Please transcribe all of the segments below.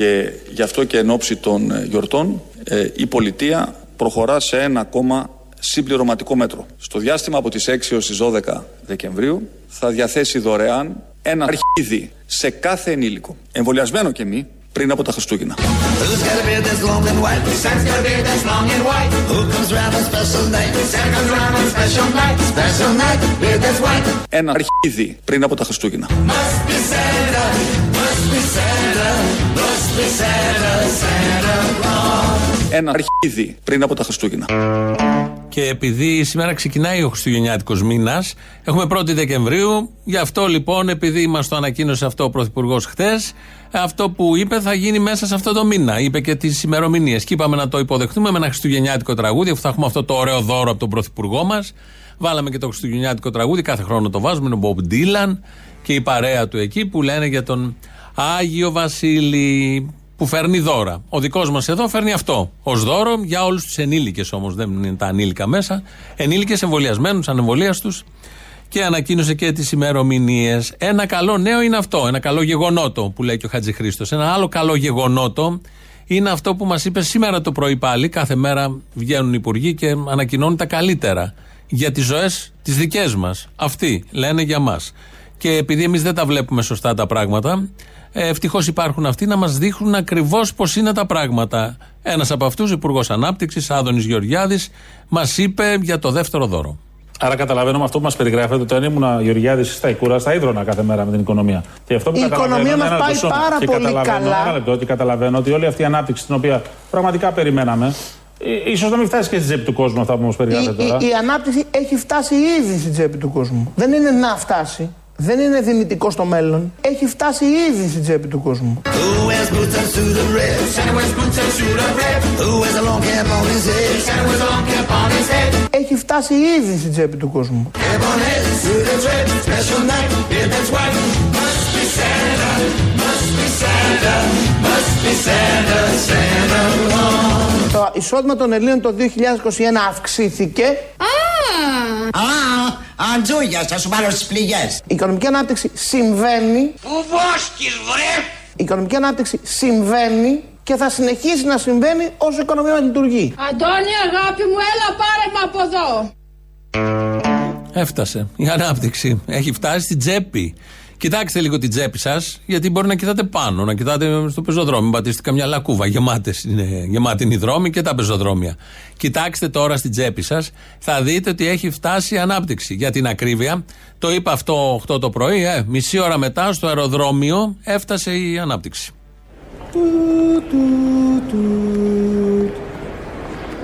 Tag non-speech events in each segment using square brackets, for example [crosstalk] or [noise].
Και γι' αυτό και εν ώψη των ε, γιορτών ε, η πολιτεία προχωρά σε ένα ακόμα συμπληρωματικό μέτρο. Στο διάστημα από τις 6 έως τις 12 Δεκεμβρίου θα διαθέσει δωρεάν ένα αρχίδι σε κάθε ενήλικο, εμβολιασμένο και μη, πριν από τα Χριστούγεννα. Ένα αρχίδι πριν από τα Χριστούγεννα. Ένα αρχίδι πριν από τα Χριστούγεννα. Και επειδή σήμερα ξεκινάει ο Χριστουγεννιάτικος μήνας, έχουμε 1η Δεκεμβρίου. Γι' αυτό λοιπόν, επειδή μας το ανακοίνωσε αυτό ο Πρωθυπουργός χθες, αυτό που είπε θα γίνει μέσα σε αυτό το μήνα. Είπε και τις ημερομηνίες. Και είπαμε να το υποδεχτούμε με ένα Χριστουγεννιάτικο τραγούδι, αφού θα έχουμε αυτό το ωραίο δώρο από τον Πρωθυπουργό μας. Βάλαμε και το Χριστουγεννιάτικο τραγούδι, κάθε χρόνο το βάζουμε. Είναι ο Μπομπ Ντίλαν και η παρέα του εκεί που λένε για τον Άγιο Βασίλη που φέρνει δώρα. Ο δικός μας εδώ φέρνει αυτό ως δώρο για όλους τους ενήλικες όμως, δεν είναι τα ανήλικα μέσα. Ενήλικες εμβολιασμένους, ανεμβολίαστους και ανακοίνωσε και τις ημερομηνίες. Ένα καλό νέο είναι αυτό. Ένα καλό γεγονότο που λέει και ο Χατζη Χρήστο. Ένα άλλο καλό γεγονότο είναι αυτό που μας είπε σήμερα το πρωί πάλι. Κάθε μέρα βγαίνουν οι υπουργοί και ανακοινώνουν τα καλύτερα για τις ζωές τις δικές μας. Αυτοί λένε για μας. Και επειδή εμείς δεν τα βλέπουμε σωστά τα πράγματα, ε, Ευτυχώς υπάρχουν αυτοί να μας δείχνουν ακριβώς πώς είναι τα πράγματα. Ένας από αυτούς, Υπουργός Ανάπτυξης, Άδωνης Γεωργιάδης, μας είπε για το δεύτερο δώρο. Άρα καταλαβαίνω με αυτό που μας περιγράφετε ότι αν ήμουν Γεωργιάδης στα Ικούρα, θα ίδρωνα κάθε μέρα με την οικονομία. Και αυτό που η οικονομία μας πάει τόσο... πάρα και πολύ καλά. Ένα λεπτό, ότι καταλαβαίνω ότι όλη αυτή η ανάπτυξη την οποία πραγματικά περιμέναμε, ε, ίσως να μην φτάσει και στην τσέπη του κόσμου αυτά που μας περιγράφετε τώρα. Η, η, η ανάπτυξη έχει φτάσει ήδη στην τσέπη του κόσμου. Δεν είναι να φτάσει δεν είναι δυνητικό στο μέλλον. Έχει φτάσει ήδη στην τσέπη του κόσμου. Έχει φτάσει ήδη στην τσέπη του κόσμου. Το εισόδημα των Ελλήνων το 2021 αυξήθηκε. Α, Αντζούγια, θα σου πάρω στις πληγές. Η οικονομική ανάπτυξη συμβαίνει. Πού βόσκει, βρε! Η οικονομική ανάπτυξη συμβαίνει και θα συνεχίσει να συμβαίνει όσο η οικονομία μα λειτουργεί. Αντώνη, αγάπη μου, έλα πάρε με από εδώ. Έφτασε. Η ανάπτυξη έχει φτάσει στην τσέπη. Κοιτάξτε λίγο την τσέπη σας, γιατί μπορεί να κοιτάτε πάνω, να κοιτάτε στο πεζοδρόμιο. Πατήστε καμιά λακκούβα. Γεμάτες είναι, γεμάτη είναι οι δρόμοι και τα πεζοδρόμια. Κοιτάξτε τώρα στην τσέπη σας, θα δείτε ότι έχει φτάσει η ανάπτυξη. Για την ακρίβεια, το είπα αυτό 8 το πρωί, ε, μισή ώρα μετά στο αεροδρόμιο έφτασε η ανάπτυξη.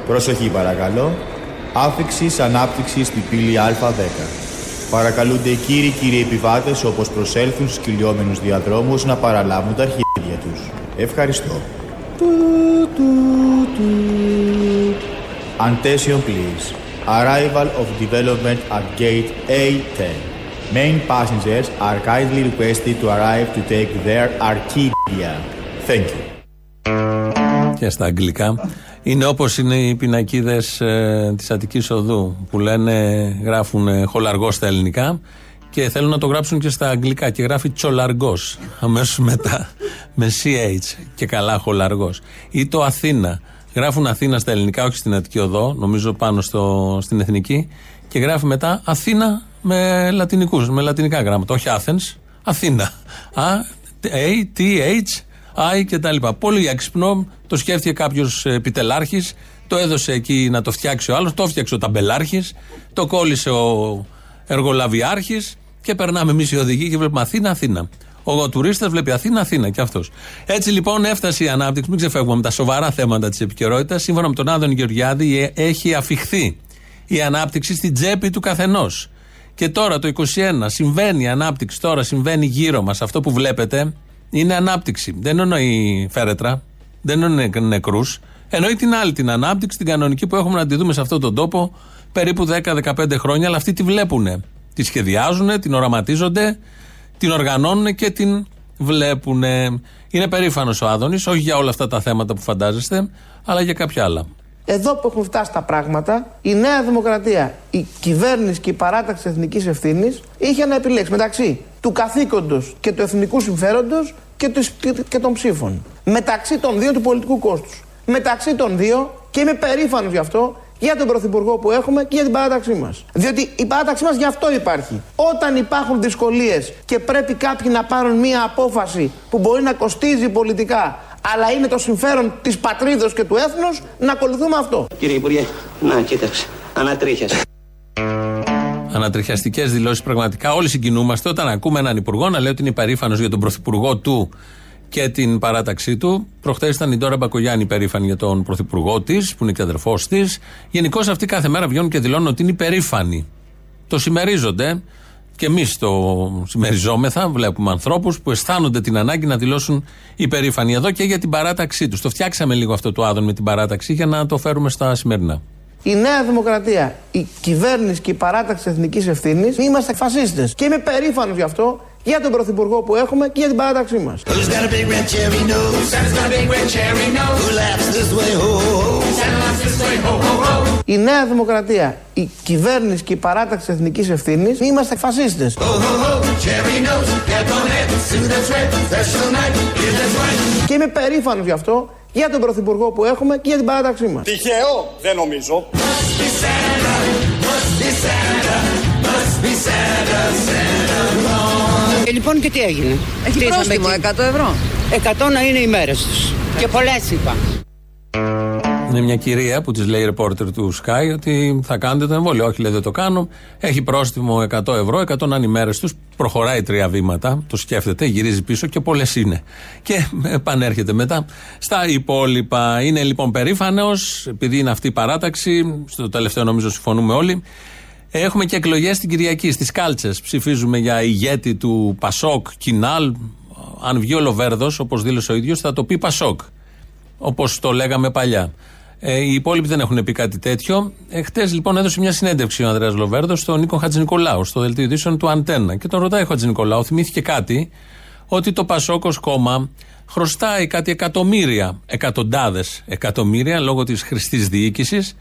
Προσοχή παρακαλώ. Άφηξης ανάπτυξης στην πύλη Α10. Παρακαλούνται οι κύριοι κύριοι επιβάτες όπως προσέλθουν στους κυλιόμενους διαδρόμους να παραλάβουν τα αρχίδια τους. Ευχαριστώ. Attention please. Arrival of development at gate A10. Main passengers are kindly requested to arrive to take their arcadia. Thank you. Και στα αγγλικά. Είναι όπως είναι οι πινακίδες ε, της Αττικής Οδού που λένε, γράφουν χολαργός στα ελληνικά και θέλουν να το γράψουν και στα αγγλικά και γράφει τσολαργός [laughs] αμέσως μετά με CH και καλά χολαργός. Ή το Αθήνα. Γράφουν Αθήνα στα ελληνικά, όχι στην Αττική Οδό, νομίζω πάνω στο, στην Εθνική και γράφει μετά Αθήνα με, λατινικούς, με λατινικά γράμματα. Όχι Athens, Αθήνα. A, A, T, H, I και τα λοιπά. Πολύ έξυπνο, το σκέφτηκε κάποιος επιτελάρχης, το έδωσε εκεί να το φτιάξει ο άλλος, το έφτιαξε ο ταμπελάρχης, το κόλλησε ο εργολαβιάρχης και περνάμε εμείς οι οδηγοί και βλέπουμε Αθήνα, Αθήνα. Ο τουρίστας βλέπει Αθήνα, Αθήνα και αυτός. Έτσι λοιπόν έφτασε η ανάπτυξη, μην ξεφεύγουμε με τα σοβαρά θέματα της επικαιρότητας. Σύμφωνα με τον Άδων Γεωργιάδη, ε, έχει αφιχθεί η ανάπτυξη στην τσέπη του καθενός. Και τώρα το 21 συμβαίνει η ανάπτυξη, τώρα συμβαίνει γύρω μας αυτό που βλέπετε είναι ανάπτυξη. Δεν εννοεί φέρετρα, δεν εννοεί νεκρούς. Εννοεί την άλλη, την ανάπτυξη, την κανονική που έχουμε να τη δούμε σε αυτόν τον τόπο περίπου 10-15 χρόνια, αλλά αυτοί τη βλέπουν. Τη σχεδιάζουν, την οραματίζονται, την οργανώνουν και την βλέπουν. Είναι περήφανος ο Άδωνης, όχι για όλα αυτά τα θέματα που φαντάζεστε, αλλά για κάποια άλλα. Εδώ που έχουν φτάσει τα πράγματα, η Νέα Δημοκρατία, η κυβέρνηση και η παράταξη εθνικής ευθύνης είχε να επιλέξει μεταξύ του καθήκοντος και του εθνικού συμφέροντος και, και των ψήφων. Μεταξύ των δύο του πολιτικού κόστους. Μεταξύ των δύο και είμαι περήφανος γι' αυτό για τον Πρωθυπουργό που έχουμε και για την παράταξή μας. Διότι η παράταξή μας γι' αυτό υπάρχει. Όταν υπάρχουν δυσκολίες και πρέπει κάποιοι να πάρουν μία απόφαση που μπορεί να κοστίζει πολιτικά, αλλά είναι το συμφέρον της πατρίδος και του έθνους, να ακολουθούμε αυτό. Κύριε Υπουργέ, να κοίταξε. Ανατρίχιασε. Ανατριχιαστικές δηλώσεις πραγματικά. Όλοι συγκινούμαστε όταν ακούμε έναν υπουργό να λέει ότι είναι υπερήφανος για τον πρωθυπουργό του και την παράταξή του. Προχθέ ήταν η Ντόρα Μπακογιάννη περήφανη για τον πρωθυπουργό της, που είναι και αδερφός της. Γενικώ αυτοί κάθε μέρα βγαίνουν και δηλώνουν ότι είναι υπερήφανοι. Το συμμερίζονται και εμείς το συμμεριζόμεθα. Βλέπουμε ανθρώπους που αισθάνονται την ανάγκη να δηλώσουν υπερήφανοι εδώ και για την παράταξή τους. Το φτιάξαμε λίγο αυτό το άδων με την παράταξη για να το φέρουμε στα σημερινά. Η Νέα Δημοκρατία, η κυβέρνηση και η παράταξη εθνικής ευθύνης είμαστε φασίστες. Και είμαι περήφανος γι' αυτό για τον Πρωθυπουργό που έχουμε και για την παράταξή μας. Η Νέα Δημοκρατία, η κυβέρνηση και η παράταξη εθνικής ευθύνης είμαστε φασίστες. Και είμαι περήφανος γι' αυτό για τον Πρωθυπουργό που έχουμε και για την παράταξή μας. Τυχαίο, δεν νομίζω. Και λοιπόν και τι έγινε; Έχει πρόστιμο 100 ευρώ. 100 να είναι οι μέρες τους. Και πολλές είπα. Είναι μια κυρία που της λέει ρεπόρτερ του Sky ότι θα κάνετε το εμβόλιο. Όχι, λέει δεν το κάνω. Έχει πρόστιμο 100 ευρώ, 100 να είναι οι μέρες τους. Προχωράει τρία βήματα, το σκέφτεται, γυρίζει πίσω και πολλές είναι. Και επανέρχεται μετά στα υπόλοιπα. Είναι λοιπόν περήφανος, επειδή είναι αυτή η παράταξη. Στο τελευταίο νομίζω συμφωνούμε όλοι. Έχουμε και εκλογές την Κυριακή στις Κάλτσες. Ψηφίζουμε για ηγέτη του Πασόκ, Κινάλ. Αν βγει ο Λοβέρδος, όπως δήλωσε ο ίδιος, θα το πει Πασόκ. Όπως το λέγαμε παλιά. Ε, οι υπόλοιποι δεν έχουν πει κάτι τέτοιο. Ε, Χτες λοιπόν έδωσε μια συνέντευξη ο Ανδρέας Λοβέρδος στον Νίκο Χατζηνικολάου, στο δελτίο ειδήσεων του Αντένα. Και τον ρωτάει ο Χατζηνικολάου, θυμήθηκε κάτι, ότι το Πασόκο κόμμα χρωστάει κάτι εκατομμύρια, εκατοντάδες εκατομμύρια λόγω της χρηστής διοίκησης.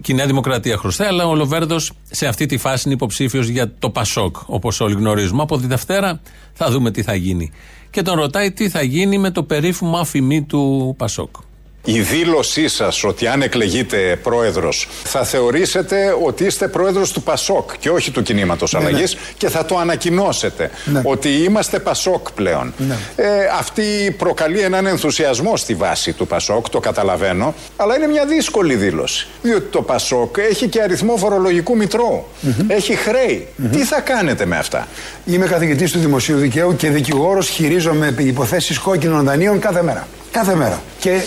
Και η Νέα Δημοκρατία χρωστάει, αλλά ο Λοβέρδος σε αυτή τη φάση είναι υποψήφιος για το Πασόκ, όπως όλοι γνωρίζουμε. Από τη Δευτέρα θα δούμε τι θα γίνει. Και τον ρωτάει τι θα γίνει με το περίφημο αφημί του Πασόκ. Η δήλωσή σας ότι αν εκλεγείτε πρόεδρος θα θεωρήσετε ότι είστε πρόεδρος του Πασόκ και όχι του κινήματος Ναι, αλλαγής και θα το ανακοινώσετε Ναι. ότι είμαστε Πασόκ πλέον. Ναι. Ε, αυτή προκαλεί έναν ενθουσιασμό στη βάση του Πασόκ, το καταλαβαίνω, αλλά είναι μια δύσκολη δήλωση. Διότι το Πασόκ έχει και αριθμό φορολογικού μητρώου. Έχει χρέη. Τι θα κάνετε με αυτά; Είμαι καθηγητής του Δημοσίου Δικαίου και δικηγόρος. Χειρίζομαι υποθέσεις κόκκινων δανείων κάθε μέρα. Κάθε μέρα. Και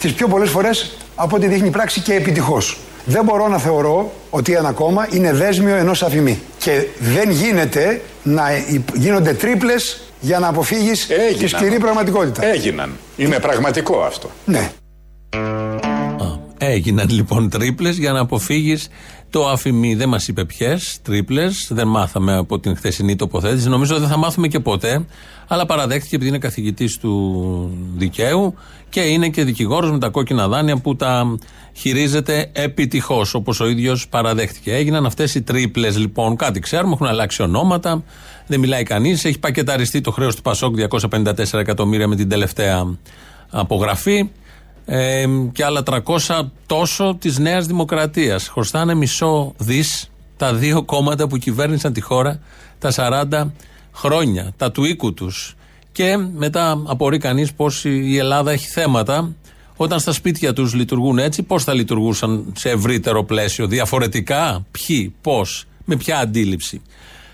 τις πιο πολλές φορές από ό,τι δείχνει η πράξη και επιτυχώς. Δεν μπορώ να θεωρώ ότι ένα κόμμα είναι δέσμιο ενός αφημί. Και δεν γίνεται να υ- γίνονται τρίπλες για να αποφύγεις τη Έγιναν. σκληρή πραγματικότητα. Έγιναν. Είναι πραγματικό αυτό. Ναι. Έγιναν λοιπόν τρίπλες για να αποφύγεις το αφημί. Δεν μας είπε ποιες τρίπλες, δεν μάθαμε από την χθεσινή τοποθέτηση. Νομίζω δεν θα μάθουμε και ποτέ. Αλλά παραδέχτηκε επειδή είναι καθηγητής του δικαίου και είναι και δικηγόρος με τα κόκκινα δάνεια που τα χειρίζεται επιτυχώς, όπως ο ίδιος παραδέχτηκε. Έγιναν αυτές οι τρίπλες λοιπόν. Κάτι ξέρουμε, έχουν αλλάξει ονόματα, δεν μιλάει κανείς. Έχει πακεταριστεί το χρέος του Πασόκ 254 εκατομμύρια με την τελευταία απογραφή ε, και άλλα 300 τόσο της Νέας Δημοκρατίας. Χρωστάνε μισό δις τα δύο κόμματα που κυβέρνησαν τη χώρα τα 40 χρόνια, τα του οίκου τους. Και μετά απορεί κανείς πως η Ελλάδα έχει θέματα όταν στα σπίτια τους λειτουργούν έτσι, πώς θα λειτουργούσαν σε ευρύτερο πλαίσιο, διαφορετικά, ποιοι, πώς, με ποια αντίληψη;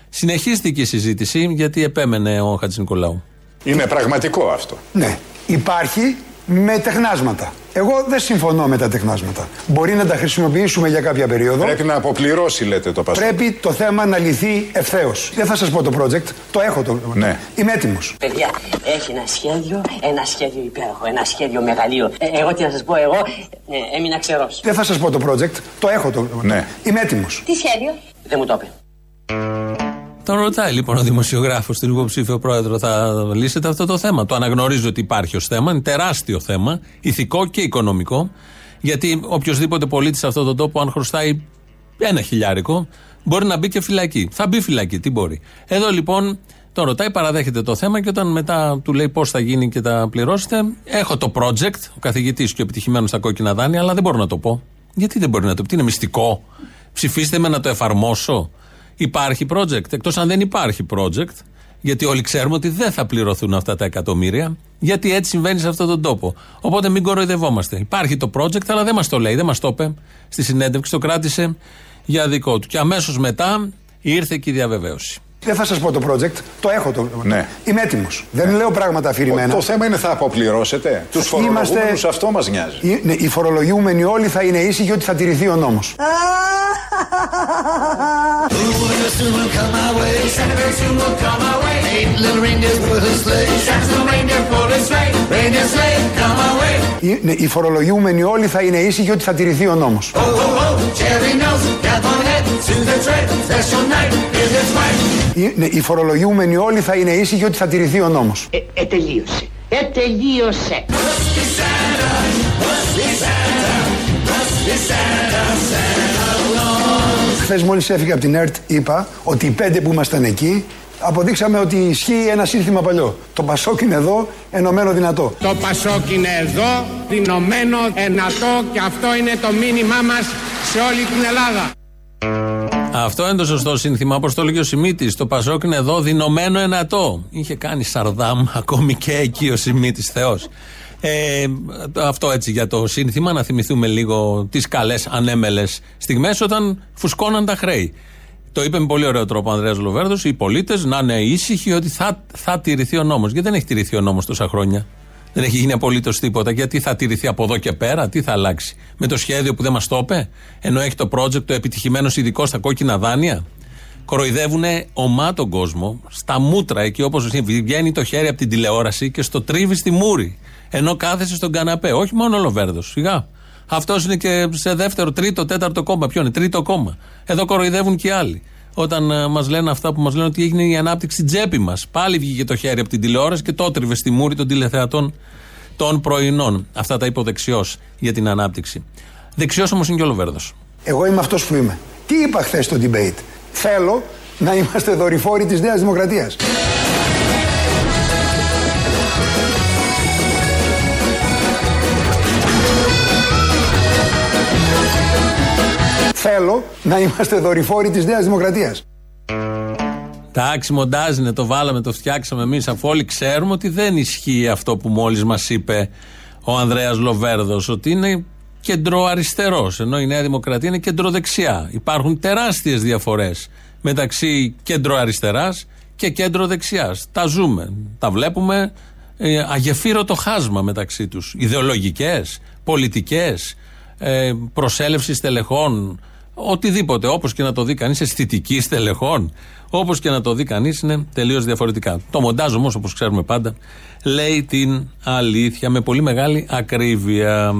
Συνεχίστηκε η συζήτηση γιατί επέμενε ο Χατζη Νικολάου. Είναι πραγματικό αυτό. Ναι. Υπάρχει με τεχνάσματα. Εγώ δεν συμφωνώ με τα τεχνάσματα. Μπορεί να τα χρησιμοποιήσουμε για κάποια περίοδο. Πρέπει να αποπληρώσει, λέτε το Πασόκ. Πρέπει το θέμα να λυθεί ευθέως. Δεν θα σας πω το project, το έχω το. Ναι. Είμαι έτοιμος. Παιδιά, έχει ένα σχέδιο, ένα σχέδιο υπέροχο, ένα σχέδιο μεγαλείο. Ε, εγώ τι να σας πω, εγώ ε, έμεινα ξερός. Δεν θα σας πω το project, το έχω το. Ναι. Είμαι έτοιμος. Τι σχέδιο; Δεν μου το είπε. Τον ρωτάει λοιπόν ο δημοσιογράφος στην υποψήφιο πρόεδρο, θα λύσετε αυτό το θέμα; Το αναγνωρίζει ότι υπάρχει ως θέμα, είναι τεράστιο θέμα, ηθικό και οικονομικό. Γιατί οποιοδήποτε πολίτης σε αυτόν τον τόπο, αν χρωστάει ένα χιλιάρικο, μπορεί να μπει και φυλακή. Θα μπει φυλακή, τι μπορεί. Εδώ λοιπόν Τον ρωτάει, παραδέχεται το θέμα και όταν μετά του λέει πώς θα γίνει και τα πληρώσετε, έχω το project, ο καθηγητής και ο επιτυχημένος στα κόκκινα δάνεια, αλλά δεν μπορώ να το πω. Γιατί δεν μπορεί να το πει, είναι μυστικό. Ψηφίστε με να το εφαρμόσω. Υπάρχει project. Εκτός αν δεν υπάρχει project, γιατί όλοι ξέρουμε ότι δεν θα πληρωθούν αυτά τα εκατομμύρια, γιατί έτσι συμβαίνει σε αυτόν τον τόπο. Οπότε μην κοροϊδευόμαστε. Υπάρχει το project, αλλά δεν μας το λέει, δεν μας το είπε στη συνέντευξη, το κράτησε για δικό του. Και αμέσως μετά ήρθε και η διαβεβαίωση. Δεν θα σας πω το project, το έχω το. Ναι. Είμαι έτοιμος. Δεν λέω πράγματα αφηρημένα. Το θέμα είναι θα αποπληρώσετε. Τους φορολογούμενους αυτό μας νοιάζει. Οι, ναι, οι φορολογούμενοι όλοι θα είναι ήσυχοι ότι θα τηρηθεί ο νόμος. Οι, ναι, οι φορολογούμενοι όλοι θα είναι ήσυχοι ότι θα τηρηθεί ο νόμος. Οι, ναι, οι φορολογούμενοι όλοι θα είναι ήσυχοι ότι θα τηρηθεί ο νόμος. Ε, ε, τελείωσε. Ε, τελείωσε. Χθες μόλις έφυγα από την ΕΡΤ, είπα ότι οι πέντε που ήμασταν εκεί αποδείξαμε ότι ισχύει ένα σύνθημα παλιό. Το Πασόκ είναι εδώ, ενωμένο δυνατό. Το Πασόκ είναι εδώ, δυνωμένο, ενατό και αυτό είναι το μήνυμά μας σε όλη την Ελλάδα. Αυτό είναι το σωστό σύνθημα. Όπως το έλεγε ο Σιμίτης, το Πασόκ είναι εδώ, δυνωμένο ενατό. Είχε κάνει Σαρδάμ, ακόμη και εκεί ο Σιμίτης Θεός. Ε, αυτό έτσι για το σύνθημα, να θυμηθούμε λίγο τις καλές ανέμελες στιγμές όταν φουσκώναν τα χρέη. Το είπε με πολύ ωραίο τρόπο ο Ανδρέας Λοβέρδος. Οι πολίτες να είναι ήσυχοι ότι θα, θα τηρηθεί ο νόμος. Γιατί δεν έχει τηρηθεί ο νόμος τόσα χρόνια; Δεν έχει γίνει απολύτως τίποτα. Γιατί θα τηρηθεί από εδώ και πέρα, τι θα αλλάξει. Με το σχέδιο που δεν μας το είπε, ενώ έχει το project το επιτυχημένο ειδικό στα κόκκινα δάνεια. Κοροϊδεύουν ομά τον κόσμο, στα μούτρα εκεί όπως βγαίνει το χέρι από την τηλεόραση και στο τρίβει στη μούρη. Ενώ κάθεσαι στον καναπέ. Όχι μόνο ο Λοβέρδο. Σιγά. Αυτός είναι και σε δεύτερο, τρίτο, τέταρτο κόμμα. Ποιο είναι, τρίτο κόμμα. Εδώ κοροϊδεύουν και οι άλλοι. Όταν uh, μας λένε αυτά που μας λένε ότι έγινε η ανάπτυξη τσέπη μας. Πάλι βγήκε το χέρι από την τηλεόραση και το τρίβε στη μούρη των τηλεθεατών των πρωινών. Αυτά τα είπε ο δεξιός για την ανάπτυξη. Δεξιός όμως είναι και ο Λοβέρδο. Εγώ είμαι αυτός που είμαι. Τι είπα χθες στο debate; Θέλω να είμαστε δορυφόροι της Νέας Δημοκρατίας. Θέλω να είμαστε δορυφόροι της Νέας Δημοκρατίας. Εντάξει, μοντάζινε, το βάλαμε, το φτιάξαμε εμείς, αφού όλοι ξέρουμε ότι δεν ισχύει αυτό που μόλις μας είπε ο Ανδρέας Λοβέρδος, ότι είναι κεντροαριστερός, ενώ η Νέα Δημοκρατία είναι κεντροδεξιά. Υπάρχουν τεράστιες διαφορές μεταξύ κεντροαριστεράς και κέντροδεξιά. Τα ζούμε, τα βλέπουμε. Ε, αγεφύρωτο χάσμα μεταξύ τους. Ιδεολογικές, πολιτικές, ε, προσέλευσης στελεχών, οτιδήποτε. Όπως και να το δει κανείς, αισθητική στελεχών. Όπως και να το δει κανείς, είναι τελείως διαφορετικά. Το μοντάζ όμως, όπως ξέρουμε πάντα, λέει την αλήθεια με πολύ μεγάλη ακρίβεια.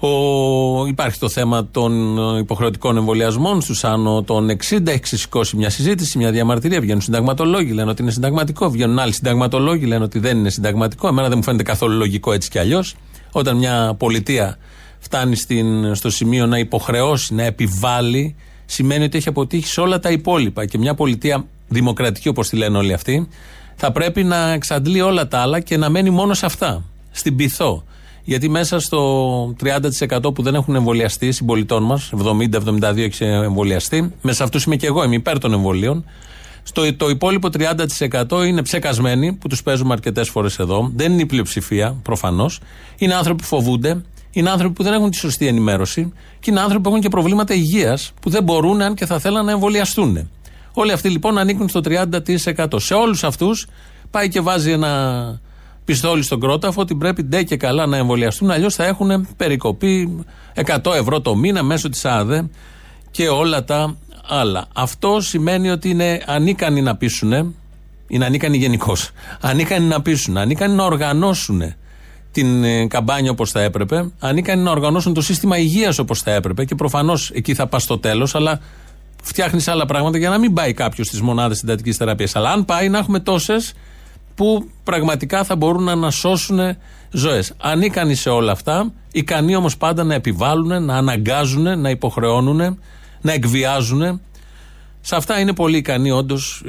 Ο, υπάρχει το θέμα των υποχρεωτικών εμβολιασμών στους άνω των 60. Έχει ξεσηκώσει μια συζήτηση, μια διαμαρτυρία. Βγαίνουν συνταγματολόγοι, λένε ότι είναι συνταγματικό. Βγαίνουν άλλοι συνταγματολόγοι, λένε ότι δεν είναι συνταγματικό. Εμένα δεν μου φαίνεται καθόλου λογικό έτσι κι αλλιώς. Όταν μια πολιτεία φτάνει στην, στο σημείο να υποχρεώσει, να επιβάλλει, σημαίνει ότι έχει αποτύχει σε όλα τα υπόλοιπα. Και μια πολιτεία δημοκρατική, όπως τη λένε όλοι αυτοί, θα πρέπει να εξαντλεί όλα τα άλλα και να μένει μόνο σε αυτά. Στην πυθό. Γιατί μέσα στο 30% που δεν έχουν εμβολιαστεί συμπολιτών μας, 70-72 έχει εμβολιαστεί, μέσα αυτούς είμαι και εγώ, είμαι υπέρ των εμβολίων. Στο, το υπόλοιπο 30% είναι ψεκασμένοι, που τους παίζουμε αρκετές φορές εδώ. Δεν είναι η πλειοψηφία, προφανώς. Είναι άνθρωποι που φοβούνται, είναι άνθρωποι που δεν έχουν τη σωστή ενημέρωση και είναι άνθρωποι που έχουν και προβλήματα υγείας που δεν μπορούν, αν και θα θέλαν, να εμβολιαστούν. Όλοι αυτοί λοιπόν ανήκουν στο 30%. Σε όλους αυτούς πάει και βάζει ένα πιστόλι στον κρόταφο ότι πρέπει ντε και καλά να εμβολιαστούν, αλλιώς θα έχουν περικοπή 100 ευρώ το μήνα μέσω της ΑΔΕ και όλα τα άλλα. Αυτό σημαίνει ότι είναι ανίκανοι να πείσουν, είναι ανίκανοι γενικώς, ανίκανοι να πείσουν, ανίκανοι να οργανώσουν την ε, καμπάνια όπως θα έπρεπε, ανήκαν να οργανώσουν το σύστημα υγείας όπως θα έπρεπε και προφανώς εκεί θα πας στο τέλος, αλλά φτιάχνεις άλλα πράγματα για να μην πάει κάποιος στις μονάδες συντατικής θεραπείας. Αλλά αν πάει, να έχουμε τόσες που πραγματικά θα μπορούν να ανασώσουν ζωές. Ανίκανοι σε όλα αυτά, ικανοί όμως πάντα να επιβάλλουν, να αναγκάζουν, να υποχρεώνουν, να εκβιάζουν Σε αυτά είναι πολύ ικανή, όντως.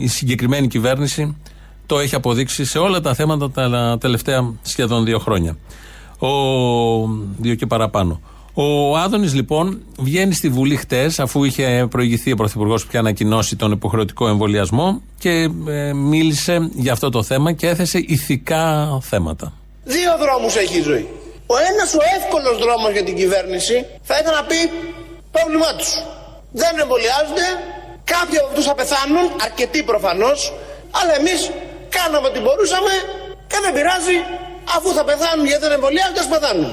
Η συγκεκριμένη κυβέρνηση το έχει αποδείξει σε όλα τα θέματα τα τελευταία σχεδόν δύο χρόνια. Ο, δύο και παραπάνω. Ο Άδωνης λοιπόν βγαίνει στη Βουλή χτες, αφού είχε προηγηθεί ο Πρωθυπουργός που είχε ανακοινώσει τον υποχρεωτικό εμβολιασμό και ε, μίλησε για αυτό το θέμα και έθεσε ηθικά θέματα. Δύο δρόμους έχει η ζωή. Ο ένας, ο εύκολος δρόμος για την κυβέρνηση θα ήταν να πει πρόβλημά τους. Δεν εμβολιάζονται, κάποιοι από αυτούς θα πεθάνουν, αρκετοί προφανώς, αλλά εμείς κάναμε ό,τι μπορούσαμε και δεν πειράζει, αφού θα πεθάνουν γιατί δεν εμβολιάζονται, ας πεθάνουν.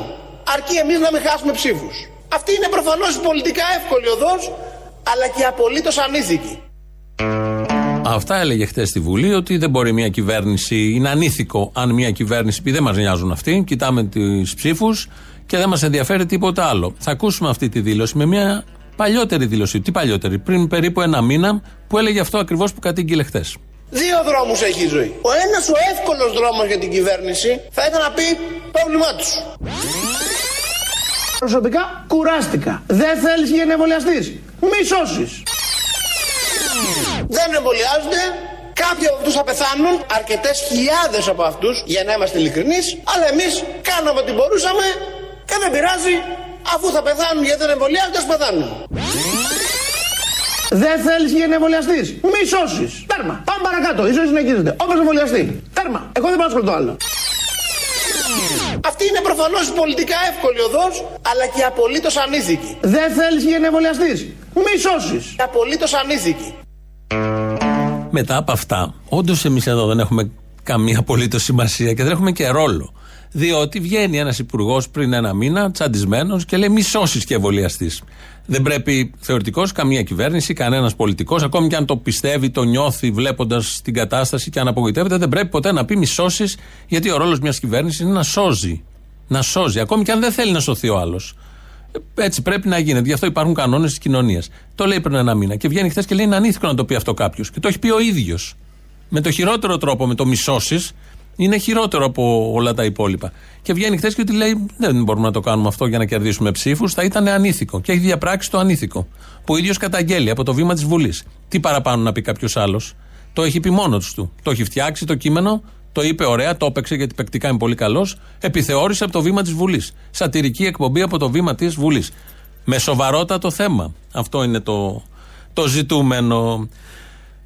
Αρκεί εμείς να μην χάσουμε ψήφους. Αυτή είναι προφανώς πολιτικά εύκολη οδός, αλλά και απολύτως ανήθικη. Αυτά έλεγε χθες στη Βουλή ότι δεν μπορεί μια κυβέρνηση, είναι ανήθικο αν μια κυβέρνηση πει δεν μας νοιάζουν αυτοί, κοιτάμε του ψήφους και δεν μας ενδιαφέρει τίποτα άλλο. Θα ακούσουμε αυτή τη δήλωση με μια παλιότερη δήλωση. Τι παλιότερη, πριν περίπου ένα μήνα που έλεγε αυτό ακριβώς που κατήγγειλε χθες. Δύο δρόμους έχει η ζωή. Ο ένας, ο εύκολος δρόμος για την κυβέρνηση θα ήταν να πει πρόβλημά τους. Προσωπικά κουράστηκα. Δεν θέλεις για να εμβολιαστείς. Μη σώσεις. Δεν εμβολιάζονται. Κάποιοι από αυτούς θα πεθάνουν, αρκετές χιλιάδες από αυτούς, για να είμαστε ειλικρινείς, αλλά εμείς κάναμε ό,τι μπορούσαμε και δεν πειράζει, αφού θα πεθάνουν γιατί δεν εμβολιάζονται, ας πεθάνουν. Δεν θέλεις για να εμβολιαστείς. Μη σώσεις. Τέρμα. Πάμε παρακάτω. Η ζωή συνεχίζεται. Όπως εμβολιαστεί. Τέρμα. Εγώ δεν πάω το άλλο. Αυτή είναι προφανώς πολιτικά εύκολη οδός, αλλά και απολύτως ανήθικη. Δεν θέλεις για να εμβολιαστείς. Μη σώσεις. Απολύτως ανήθικη. Μετά από αυτά, όντως εμείς εδώ δεν έχουμε καμία απολύτως σημασία και δεν έχουμε και ρόλο. Διότι βγαίνει ένας υπουργός πριν ένα μήνα, τσαντισμένος και λέει: Μη σώσεις και εμβολιαστή. Δεν πρέπει θεωρητικώ καμία κυβέρνηση, κανένας πολιτικός, ακόμη και αν το πιστεύει, το νιώθει βλέποντας την κατάσταση και αν απογοητεύεται, δεν πρέπει ποτέ να πει μη σώσεις, γιατί ο ρόλος μιας κυβέρνησης είναι να σώζει. Να σώζει, ακόμη και αν δεν θέλει να σωθεί ο άλλος. Έτσι πρέπει να γίνεται. Γι' αυτό υπάρχουν κανόνες της κοινωνίας. Το λέει πριν ένα μήνα. Και βγαίνει χθες και λέει: Είναι ανήθικο να το πει αυτό κάποιος. Και το έχει πει ο ίδιος. Με το χειρότερο τρόπο, με το μισώσει, είναι χειρότερο από όλα τα υπόλοιπα. Και βγαίνει χθες και ότι λέει: Δεν μπορούμε να το κάνουμε αυτό για να κερδίσουμε ψήφους. Θα ήταν ανήθικο. Και έχει διαπράξει το ανήθικο. Που ο ίδιος καταγγέλει από το βήμα της Βουλής. Τι παραπάνω να πει κάποιος άλλος. Το έχει πει μόνος του. Το έχει φτιάξει το κείμενο, το είπε ωραία, το έπαιξε γιατί παικτικά είναι πολύ καλός. Επιθεώρησε από το βήμα της Βουλής. Σατυρική εκπομπή από το βήμα της Βουλής. Με σοβαρότατο θέμα. Αυτό είναι το, το ζητούμενο.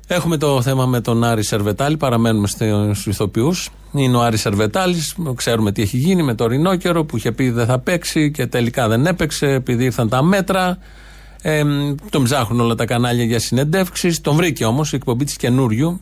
Έχουμε το θέμα με τον Άρη Σερβετάλη, παραμένουμε στους ηθοποιούς. Είναι ο Άρης Σερβετάλης, ξέρουμε τι έχει γίνει με το Ρινόκερο που είχε πει δεν θα παίξει και τελικά δεν έπαιξε επειδή ήρθαν τα μέτρα. Ε, τον ψάχνουν όλα τα κανάλια για συνεντεύξεις. Τον βρήκε όμως η εκπομπή της καινούριου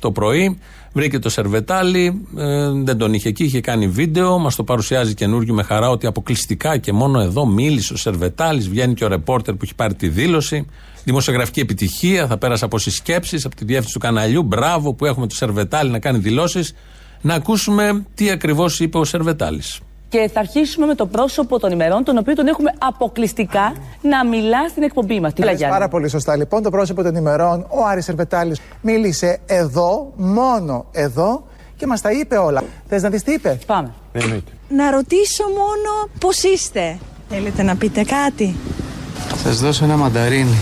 το πρωί. Βρήκε το Σερβετάλη, ε, δεν τον είχε εκεί, είχε κάνει βίντεο. Μας το παρουσιάζει καινούριο με χαρά ότι αποκλειστικά και μόνο εδώ μίλησε ο Σερβετάλης. Βγαίνει και ο ρεπόρτερ που έχει πάρει τη δήλωση. Δημοσιογραφική επιτυχία, θα πέρασε από συσκέψεις, από τη διεύθυνση του καναλιού. Μπράβο που έχουμε το Σερβετάλη να κάνει δηλώσεις. Να ακούσουμε τι ακριβώς είπε ο Σερβετάλης. Και θα αρχίσουμε με το πρόσωπο των ημερών, τον οποίο τον έχουμε αποκλειστικά να μιλά στην εκπομπή μας. Πάρα πολύ σωστά. Λοιπόν, το πρόσωπο των ημερών, ο Άρης Ερβετάλης, μίλησε εδώ, μόνο εδώ και μας τα είπε όλα. Θες να δεις τι είπε; Πάμε. Να ρωτήσω μόνο πώς είστε. Θέλετε να πείτε κάτι; Θα σα δώσω ένα μανταρίνι.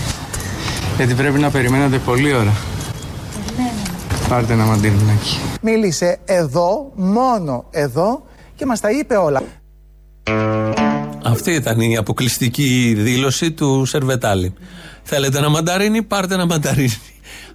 Γιατί πρέπει να περιμένετε πολλή ώρα. Πάρτε ένα μανταρίνάκι. Μίλησε εδώ, μόνο εδώ και μας τα είπε όλα. Αυτή ήταν η αποκλειστική δήλωση του Σερβετάλη. Θέλετε ένα μανταρίνι, πάρτε ένα μανταρίνι.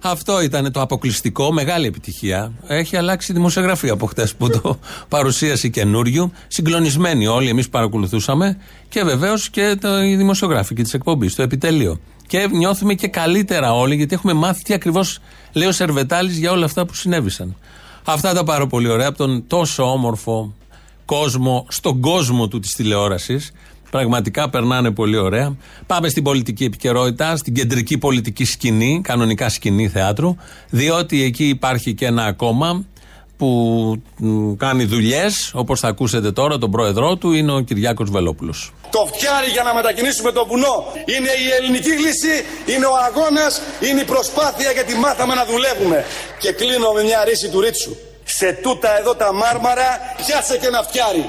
Αυτό ήταν το αποκλειστικό, μεγάλη επιτυχία. Έχει αλλάξει η δημοσιογραφία από χτες που το [laughs] παρουσίασε καινούριου. Συγκλονισμένοι όλοι, εμείς παρακολουθούσαμε και βεβαίως και το, οι δημοσιογράφοι και τη εκπομπή, το επιτελείο. Και νιώθουμε και καλύτερα όλοι, γιατί έχουμε μάθει τι ακριβώς λέει ο Σερβετάλης για όλα αυτά που συνέβησαν. Αυτά τα πάρα πολύ ωραία από τον τόσο όμορφο κόσμο, στον κόσμο του της τηλεόρασης. Πραγματικά περνάνε πολύ ωραία. Πάμε στην πολιτική επικαιρότητα, στην κεντρική πολιτική σκηνή, κανονικά σκηνή θεάτρου, διότι εκεί υπάρχει και ένα κόμμα που κάνει δουλειές, όπως θα ακούσετε τώρα, τον πρόεδρό του είναι ο Κυριάκος Βελόπουλος. Το φτιάρι για να μετακινήσουμε το βουνό είναι η ελληνική λύση, είναι ο αγώνας, είναι η προσπάθεια γιατί μάθαμε να δουλεύουμε. Και κλείνω με μια ρίση του ρίτσου. Σε τούτα εδώ τα μάρμαρα πιάσε και να φτιάρει.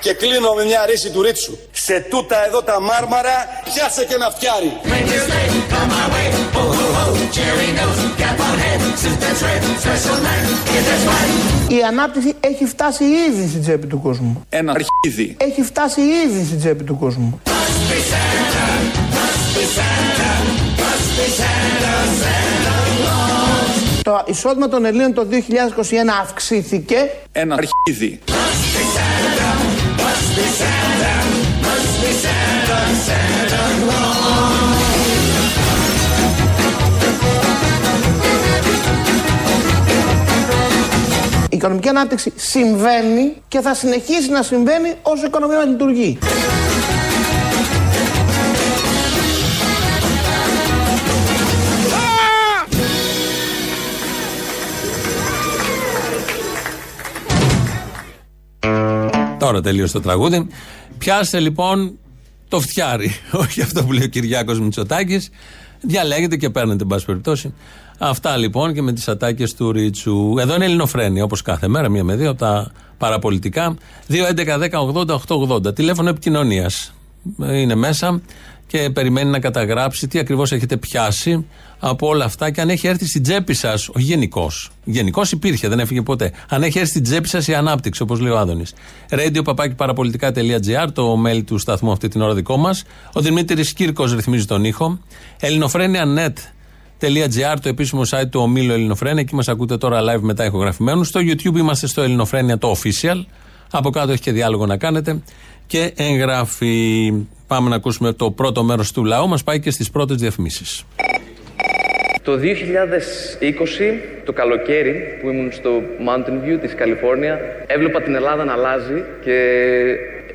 Και κλείνω με μια ρίση του Ρίτσου. Σε τούτα εδώ τα μάρμαρα πιάσε και να φτιάρει. Η ανάπτυξη έχει φτάσει ήδη στην τσέπη του κόσμου. Ένα αρχίδι. Έχει φτάσει ήδη στην τσέπη του κόσμου. Το εισόδημα των Ελλήνων το 2021 αυξήθηκε. Ένα αρχίδι. Η οικονομική ανάπτυξη συμβαίνει και θα συνεχίσει να συμβαίνει όσο η οικονομία μας λειτουργεί. Τώρα τελείωσε το τραγούδι. Πιάσε λοιπόν το φτιάρι. [laughs] Όχι αυτό που λέει ο Κυριάκος Μητσοτάκης. Διαλέγετε και παίρνετε, εν πάση περιπτώσει. Αυτά λοιπόν και με τις ατάκες του Ρίτσου. Εδώ είναι Ελληνοφρένια, όπως κάθε μέρα, μία με δύο από τα παραπολιτικά. 2.11.10.80.880. Τηλέφωνο επικοινωνίας. Είναι μέσα και περιμένει να καταγράψει τι ακριβώς έχετε πιάσει από όλα αυτά και αν έχει έρθει στην τσέπη σας, όχι γενικώ. Γενικώ υπήρχε, δεν έφυγε ποτέ. Αν έχει έρθει στην τσέπη σας η ανάπτυξη, όπως λέει ο Άδωνης. Radio παραπολιτικά.gr, το mail του σταθμού αυτή την ώρα δικό μας. Ο Δημήτρης Κύρκος ρυθμίζει τον ήχο. Ελληνοφρένια.net.gr, το επίσημο site του ομίλου Ελληνοφρένια. Εκεί μας ακούτε τώρα live μετά ηχογραφημένους. Στο YouTube είμαστε στο Ελληνοφρένια το official. Από κάτω έχει και διάλογο να κάνετε. Και εγγραφή. Πάμε να ακούσουμε το πρώτο μέρος του λαού. Μας πάει και στις πρώτες διαφημίσεις. Το 2020, το καλοκαίρι που ήμουν στο Mountain View της Καλιφόρνια, έβλεπα την Ελλάδα να αλλάζει και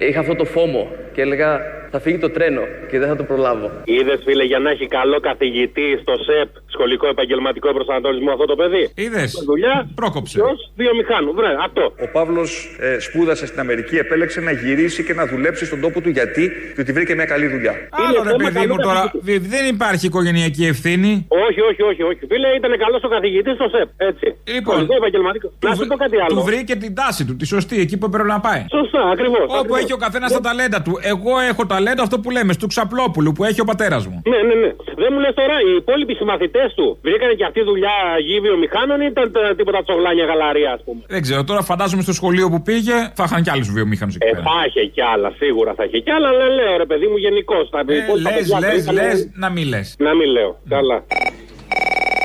είχα αυτό το φόμο και έλεγα θα φύγει το τρένο και δεν θα το προλάβω. Είδες, φίλε, για να έχει καλό καθηγητή στο ΣΕΠ, σχολικό επαγγελματικό προσανατολισμό αυτό το παιδί; Είδες. Δουλειά. Πρόκοψε. Ποιος; Βιομηχάνου. Βρε, αυτό. Ο Παύλος ε, σπούδασε στην Αμερική, επέλεξε να γυρίσει και να δουλέψει στον τόπο του γιατί, διότι βρήκε μια καλή δουλειά. Άλλο ρε θέμα παιδί καλού μου τώρα, καθηγητής. δι- δεν υπάρχει οικογενειακή ευθύνη. Όχι, όχι, όχι, όχι. Φίλε, ήταν καλός ο καθηγητής στο ΣΕΠ. Έτσι. Λοιπόν, Σχολικό επαγγελματικό. Να σου πω κάτι άλλο. Του βρήκε την τάση του, τη σωστή, εκεί που έπρεπε να πάει. Σωστά, ακριβώς. Όπου έχει ο καθένας τα ταλέντα του. Εγώ έχω ταλέντο αυτό που λέμε, του Ξαπλόπουλου που έχει ο πατέρας μου. Ναι, ναι, ναι. Δεν μου λες τώρα, οι υπόλοιποι συμμαθητές του βρήκανε και αυτή δουλειά γη βιομηχάνων ή ήταν τα- τίποτα τσογλάνια γαλαρία, ας πούμε; Δεν ξέρω, τώρα φαντάζομαι στο σχολείο που πήγε θα είχαν κι άλλους βιομήχανους εκεί Ε, πέρα. θα είχε κι άλλα, σίγουρα θα είχε κι άλλα, αλλά λέω ρε παιδί μου γενικώς. Ε, λες, λες, λες, να μην λες. Να μην λέω. Καλά.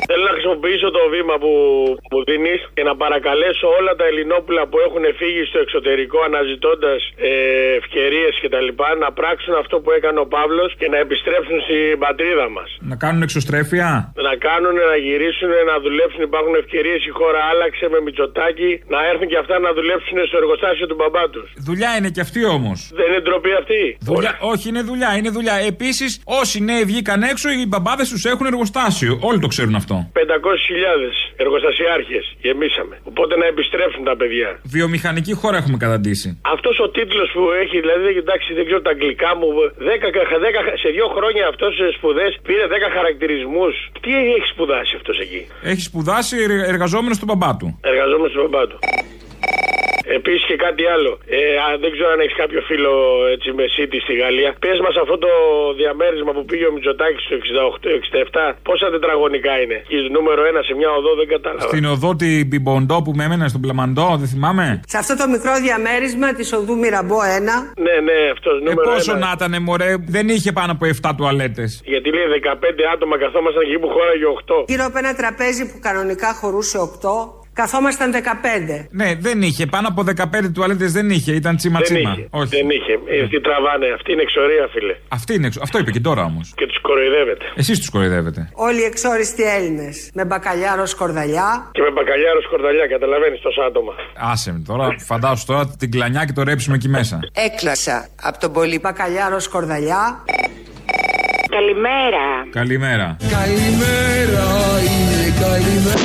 Θέλω να χρησιμοποιήσω το βήμα που μου δίνεις και να παρακαλέσω όλα τα Ελληνόπουλα που έχουν φύγει στο εξωτερικό αναζητώντας ε, ευκαιρίες κτλ. να πράξουν αυτό που έκανε ο Παύλος και να επιστρέψουν στην πατρίδα μας. Να κάνουν εξωστρέφεια; Να κάνουν, να γυρίσουν, να δουλέψουν. Υπάρχουν ευκαιρίες. Η χώρα άλλαξε με μυτσοτάκι. Να έρθουν και αυτά να δουλέψουν στο εργοστάσιο του μπαμπά τους. Δουλειά είναι και αυτή όμως. Δεν είναι ντροπή αυτή. Δουλειά, όχι, είναι δουλειά, είναι δουλειά. Επίσης, όσοι νέοι βγήκαν έξω, οι μπαμπάδες τους έχουν εργοστάσιο. Όλοι το ξέρουν αυτό. 500.000 εργοστασιάρχες γεμίσαμε. Οπότε να επιστρέψουν τα παιδιά. Βιομηχανική χώρα έχουμε καταντήσει. Αυτός ο τίτλος που έχει, δηλαδή, εντάξει, δεν ξέρω τα αγγλικά μου. 10, σε δύο χρόνια αυτός σε σπουδές πήρε 10 χαρακτηρισμούς. Τι έχει σπουδάσει αυτός εκεί; Έχει σπουδάσει εργαζόμενος στον μπαμπά του. Εργαζόμενος στον μπαμπά του. Επίσης και κάτι άλλο. Ε, α, δεν ξέρω αν έχεις κάποιο φίλο έτσι, με City στη Γαλλία. Πες μας αυτό το διαμέρισμα που πήγε ο Μητσοτάκης το 68-67, πόσα τετραγωνικά είναι. Και νούμερο 1 σε μια οδό δεν κατάλαβα. Στην οδό την Πιμποντό που με έμενε στον Πλαμαντό, δεν θυμάμαι; Σε αυτό το μικρό διαμέρισμα της οδού Μυραμπό 1. Ναι, ναι, αυτός Ε, νούμερο πόσο 1. να ήταν, μωρέ, δεν είχε πάνω από 7 τουαλέτες. Γιατί λέει 15 άτομα καθόμασταν εκεί που χώραγε 8. Γύρω από ένα τραπέζι που κανονικά χωρούσε 8. Καθόμασταν 15. Ναι, δεν είχε. Πάνω από 15 τουαλέτες δεν είχε. Ήταν τσίμα Δεν τσίμα. είχε. Όχι. Δεν είχε. Ε, Τι τραβάνε. Αυτή είναι εξορία, φίλε. Αυτή είναι, εξ- αυτό είπε και τώρα όμως. Και τους κοροϊδεύετε. Εσείς τους κοροϊδεύετε. Όλοι οι εξόριστοι Έλληνες. Με μπακαλιάρο σκορδαλιά. Και με μπακαλιάρο σκορδαλιά, καταλαβαίνεις τόσα άτομα. Άσε με τώρα, φαντάσου τώρα την κλανιά και το ρέψιμο εκεί μέσα. Έκλασα από τον πολύ μπακαλιάρο σκορδαλιά. Καλημέρα. Καλημέρα. Καλημέρα είναι καλημέρα.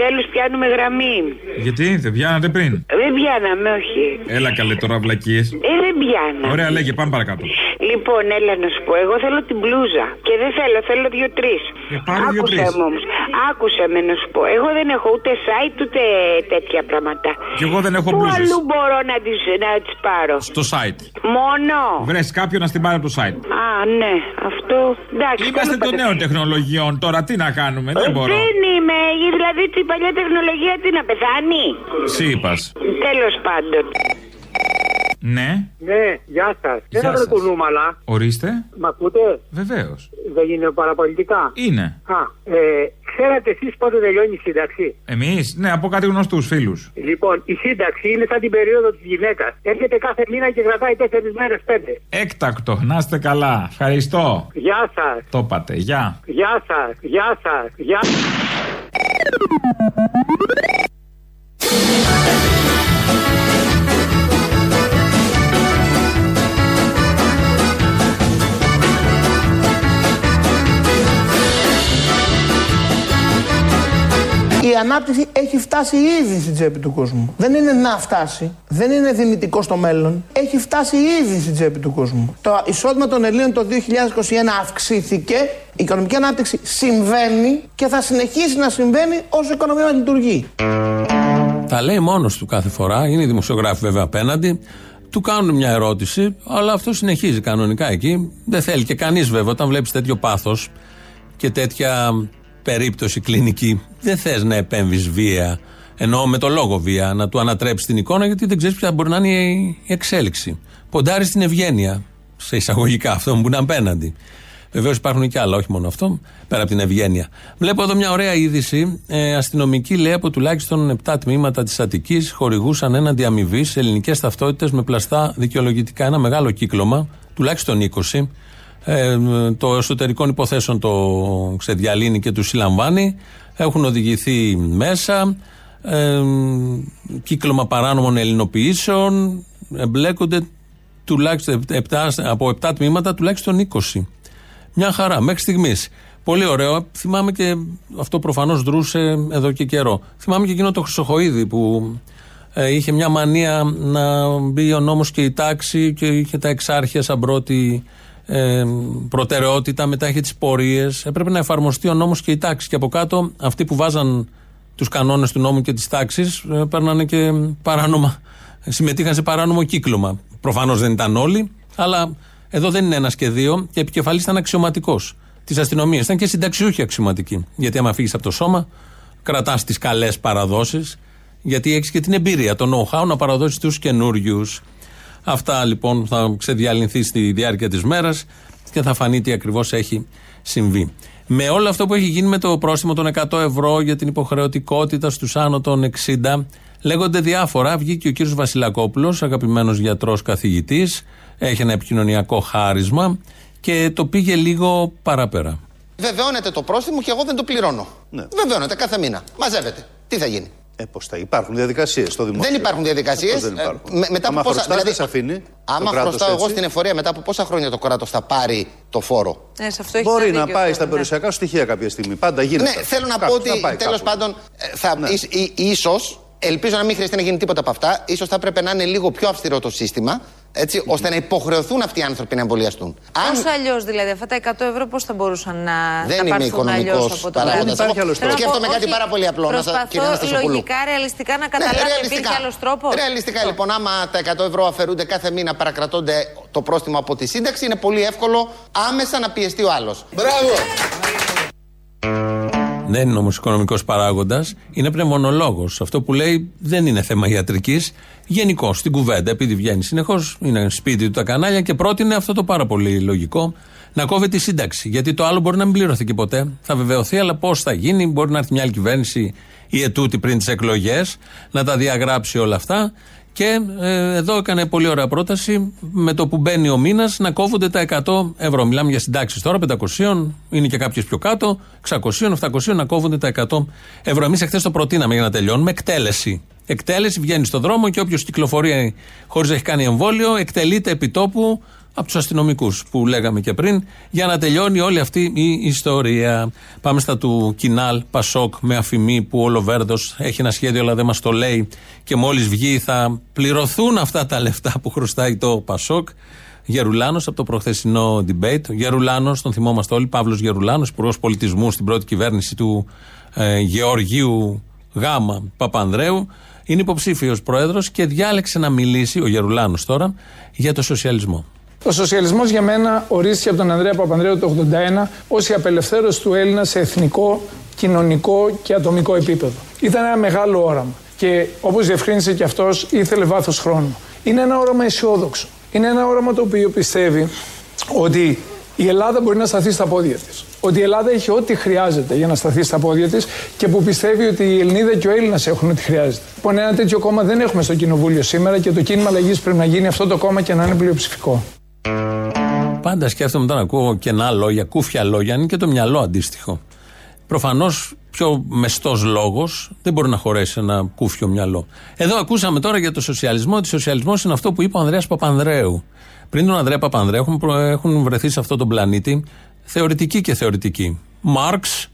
Επιτέλους πιάνουμε γραμμή. Γιατί δεν πιάνατε πριν; Δεν πιάναμε, όχι. Έλα καλέ τώρα βλακίες. Ε, δεν πιάναμε. Ωραία, λέγε, πάμε παρακάτω. Λοιπόν, έλα να σου πω. Εγώ θέλω την μπλούζα. Και δεν θέλω, θέλω δύο-τρεις. Ε, πάρε Άκουσε δύο-τρεις. με όμως. Άκουσε με να σου πω. Εγώ δεν έχω ούτε site ούτε τέτοια πράγματα. Κι εγώ δεν έχω Πού μπλούζες. αλλού μπορώ να τις να τις πάρω; Στο site. Μόνο. Βρες κάποιον να στην πάρει από το site. Α, ναι. Αυτό. Εντάξει. Είμαστε τέλος των πάντων. νέων τεχνολογιών τώρα, τι να κάνουμε, δεν Ε, μπορώ. Δεν είμαι. Δηλαδή η παλιά τεχνολογία τι να πεθάνει; Εσύ είπας. Τέλος πάντων. Ναι, Ναι, γεια σας. Γεια Δεν σας. θα κουνούμαλα. ορίστε. Μ' ακούτε; Βεβαίως. Δεν είναι παραπολιτικά. Είναι. Α, ε, ξέρατε εσείς πότε τελειώνει η σύνταξη; Εμείς, ναι, από κάτι γνωστούς φίλους. Λοιπόν, η σύνταξη είναι σαν την περίοδο της γυναίκας. Έρχεται κάθε μήνα και κρατάει τέσσερις μέρες πέντε. Έκτακτο, να είστε καλά. Ευχαριστώ. Γεια σας. Το είπατε, γεια. Γεια σας. Γεια σας. Γεια Η ανάπτυξη έχει φτάσει ήδη στην τσέπη του κόσμου. Δεν είναι να φτάσει. Δεν είναι δυνητικό στο μέλλον. Έχει φτάσει ήδη στην τσέπη του κόσμου. Το εισόδημα των Ελλήνων το 2021 αυξήθηκε. Η οικονομική ανάπτυξη συμβαίνει και θα συνεχίσει να συμβαίνει όσο η οικονομία μας λειτουργεί. Τα λέει μόνος του κάθε φορά. Είναι οι δημοσιογράφοι βέβαια απέναντι. Του κάνουν μια ερώτηση, αλλά αυτό συνεχίζει κανονικά εκεί. Δεν θέλει και κανείς βέβαια όταν βλέπεις τέτοιο πάθος και τέτοια περίπτωση κλινική, δεν θες να επέμβεις βία. Εννοώ με το λόγο βία, να του ανατρέψεις την εικόνα, γιατί δεν ξέρεις ποια μπορεί να είναι η εξέλιξη. Ποντάρεις στην ευγένεια, σε εισαγωγικά αυτό που είναι απέναντι. Βεβαίως υπάρχουν και άλλα, όχι μόνο αυτό, πέρα από την ευγένεια. Βλέπω εδώ μια ωραία είδηση. Ε, αστυνομικοί λέει από τουλάχιστον 7 τμήματα της Αττικής χορηγούσαν έναντι αμοιβής σε ελληνικές ταυτότητες με πλαστά δικαιολογητικά. Ένα μεγάλο κύκλωμα, τουλάχιστον 20. Ε, το εσωτερικών υποθέσεων το ξεδιαλύνει και τους συλλαμβάνει. Έχουν οδηγηθεί μέσα. Ε, κύκλωμα παράνομων ελληνοποιήσεων. Εμπλέκονται τουλάχιστον 7, από 7 τμήματα τουλάχιστον 20. Μια χαρά, μέχρι στιγμής. Πολύ ωραίο. Θυμάμαι και αυτό προφανώς δρούσε εδώ και καιρό. Θυμάμαι και εκείνο το Χρυσοχοίδη που ε, είχε μια μανία να μπει ο νόμος και η τάξη και είχε τα εξάρχεια σαν πρώτη ε, προτεραιότητα. Μετά είχε τις πορείες. Έπρεπε να εφαρμοστεί ο νόμος και η τάξη. Και από κάτω αυτοί που βάζαν τους κανόνες του νόμου και τη τάξη ε, παίρνανε και παράνομα. Συμμετείχαν σε παράνομο κύκλωμα. Προφανώς δεν ήταν όλοι, αλλά εδώ δεν είναι ένας και δύο. Και επικεφαλής ήταν αξιωματικός της αστυνομίας. Ήταν και συνταξιούχοι αξιωματικοί. Γιατί άμα φύγεις από το σώμα, κρατάς τις καλές παραδόσεις, γιατί έχεις και την εμπειρία, το know-how να παραδώσεις τους καινούριους. Αυτά λοιπόν θα ξεδιαλυνθεί στη διάρκεια της μέρας και θα φανεί τι ακριβώς έχει συμβεί. Με όλο αυτό που έχει γίνει με το πρόστιμο των 100 ευρώ για την υποχρεωτικότητα στους άνω των 60, λέγονται διάφορα. Βγήκε ο κύριος Βασιλακόπουλος, αγαπημένος γιατρός καθηγητής, έχει ένα επικοινωνιακό χάρισμα και το πήγε λίγο παραπέρα. Βεβαιώνεται το πρόστιμο και εγώ δεν το πληρώνω. Ναι. Βεβαιώνεται κάθε μήνα. Μαζεύεται. Τι θα γίνει; Ε, πώς θα υπάρχουν διαδικασίες στο δημόσιο; Δεν υπάρχουν διαδικασίες. Πώς δεν υπάρχουν. μετά Άμα από πόσα. χρωστάς, δεν σε αφήνει. το άμα κράτος χρωστάω εγώ έτσι. στην εφορία, μετά από πόσα χρόνια το κράτος θα πάρει το φόρο; Ναι, σε αυτό έχει Μπορεί ένα να δίκιο πάει αυτό, στα ναι. περιουσιακά σου στοιχεία κάποια στιγμή. Πάντα γίνεται. Ναι, θέλω να πω Κάπου, θα ότι πάει τέλος κάπου. πάντων ε, θα, ίσ- ή- ίσως, ελπίζω να μην χρειαστεί να γίνει τίποτα από αυτά, ίσως θα έπρεπε να είναι λίγο πιο αυστηρό το σύστημα, έτσι, ώστε να υποχρεωθούν αυτοί οι άνθρωποι να εμβολιαστούν. Πώς αλλιώς δηλαδή, αυτά τα 100 ευρώ πώς θα μπορούσαν να, Δεν να είμαι πάρθουν αλλιώς οικονομικός από το παράγοντας. κράτος. Εγώ Θέλω να πω, σκέφτομαι κάτι όχι, πάρα πολύ απλό, να σας- Προσπαθώ κυρία Αναστασιοπούλου. λογικά, ρεαλιστικά να Ναι, καταλάβω. ρεαλιστικά. Υπήρχε άλλος τρόπος. Ρεαλιστικά λοιπόν, άμα τα 100 ευρώ αφαιρούνται κάθε μήνα, παρακρατώνται το πρόστιμο από τη σύνταξη, είναι πολύ εύκολο άμεσα να πιεστεί ο άλλος. Μπράβο! Δεν είναι όμως οικονομικός παράγοντας, είναι πνευμονολόγος. Αυτό που λέει δεν είναι θέμα ιατρικής. Γενικώ στην κουβέντα, επειδή βγαίνει συνεχώς, είναι σπίτι του τα κανάλια και πρότεινε αυτό το πάρα πολύ λογικό να κόβει τη σύνταξη. Γιατί το άλλο μπορεί να μην πληρωθεί και ποτέ. Θα βεβαιωθεί, αλλά πώς θα γίνει, μπορεί να έρθει μια άλλη κυβέρνηση ή ετούτη πριν τις εκλογές να τα διαγράψει όλα αυτά. Και ε, εδώ έκανε πολύ ωραία πρόταση με το που μπαίνει ο μήνας να κόβονται τα 100 ευρώ. Μιλάμε για συντάξεις τώρα 500, είναι και κάποιες πιο κάτω, 600, 700 να κόβονται τα 100 ευρώ. Εμείς εχθές το προτείναμε για να τελειώνουμε. Εκτέλεση. Εκτέλεση βγαίνει στον δρόμο και όποιος κυκλοφορεί χωρίς να έχει κάνει εμβόλιο, εκτελείται επί τόπου από τους αστυνομικούς που λέγαμε και πριν, για να τελειώνει όλη αυτή η ιστορία. Πάμε στα του Κινάλ Πασόκ με αφημί που ο Λοβέρδος έχει ένα σχέδιο, αλλά δεν μας το λέει. Και μόλις βγει θα πληρωθούν αυτά τα λεφτά που χρωστάει το Πασόκ. Γερουλάνος από το προχθεσινό debate. Ο Γερουλάνος, τον θυμόμαστε όλοι, Παύλος Γερουλάνος, υπουργός πολιτισμού στην πρώτη κυβέρνηση του ε, Γεωργίου Γάμα Παπανδρέου. Είναι υποψήφιος πρόεδρος και διάλεξε να μιλήσει, ο Γερουλάνος τώρα, για το σοσιαλισμό. Ο σοσιαλισμός για μένα ορίστηκε από τον Ανδρέα Παπανδρέου το 1981 ως η απελευθέρωση του Έλληνα σε εθνικό, κοινωνικό και ατομικό επίπεδο. Ήταν ένα μεγάλο όραμα και όπως διευκρίνησε και αυτός, ήθελε βάθος χρόνου. Είναι ένα όραμα αισιόδοξο. Είναι ένα όραμα το οποίο πιστεύει ότι η Ελλάδα μπορεί να σταθεί στα πόδια της. Ότι η Ελλάδα έχει ό,τι χρειάζεται για να σταθεί στα πόδια της και που πιστεύει ότι η Ελληνίδα και ο Έλληνας έχουν ό,τι χρειάζεται. Λοιπόν, ένα τέτοιο κόμμα δεν έχουμε στο Κοινοβούλιο σήμερα και το κίνημα αλλαγής πρέπει να γίνει αυτό το κόμμα και να είναι πλειοψηφικό. Πάντα σκέφτομαι όταν ακούω κενά λόγια, κούφια λόγια, είναι και το μυαλό αντίστοιχο. Προφανώς πιο μεστός λόγος δεν μπορεί να χωρέσει ένα κούφιο μυαλό. Εδώ ακούσαμε τώρα για το σοσιαλισμό ότι ο σοσιαλισμός είναι αυτό που είπε ο Ανδρέας Παπανδρέου. Πριν τον Ανδρέα Παπανδρέου έχουν, προ- έχουν βρεθεί σε αυτόν τον πλανήτη θεωρητικοί και θεωρητικοί. Μάρξ,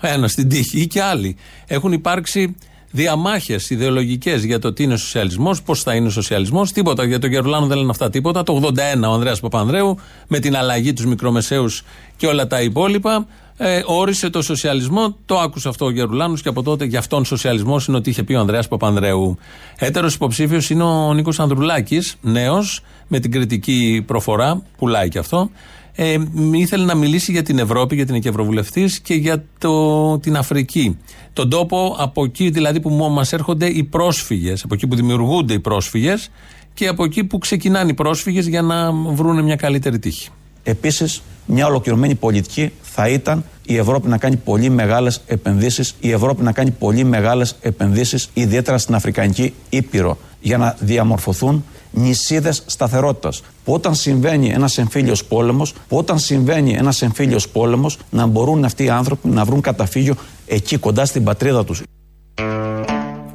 ένα στην τύχη ή και άλλοι. Έχουν υπάρξει διαμάχες ιδεολογικές για το τι είναι ο σοσιαλισμός, πώς θα είναι ο σοσιαλισμός. Τίποτα. Για τον Γερουλάνο δεν λένε αυτά τίποτα. Το 81 ο Ανδρέας Παπανδρέου με την αλλαγή τους μικρομεσαίους και όλα τα υπόλοιπα ε, όρισε το σοσιαλισμό. Το άκουσε αυτό ο Γερουλάνο και από τότε για αυτόν σοσιαλισμός είναι ότι είχε πει ο Ανδρέας Παπανδρέου. Έτερος υποψήφιος είναι ο Νίκος Ανδρουλάκης, νέος, με την κριτική προφορά, πουλάει και αυτό. Ε, ήθελε να μιλήσει για την Ευρώπη, γιατί είναι και ευρωβουλευτής και για το, την Αφρική. Τον τόπο από εκεί δηλαδή που μας έρχονται οι πρόσφυγες, από εκεί που δημιουργούνται οι πρόσφυγες και από εκεί που ξεκινάνε οι πρόσφυγες για να βρουν μια καλύτερη τύχη. Επίσης, μια ολοκληρωμένη πολιτική θα ήταν η Ευρώπη να κάνει πολύ μεγάλες επενδύσεις, η Ευρώπη να κάνει πολύ μεγάλες επενδύσεις, ιδιαίτερα στην Αφρικανική Ήπειρο, για να διαμορφωθούν νησίδες σταθερότητας. Που όταν συμβαίνει ένας εμφύλιος πόλεμος, που όταν συμβαίνει ένας εμφύλιος πόλεμος, να μπορούν αυτοί οι άνθρωποι να βρουν καταφύγιο εκεί κοντά στην πατρίδα τους.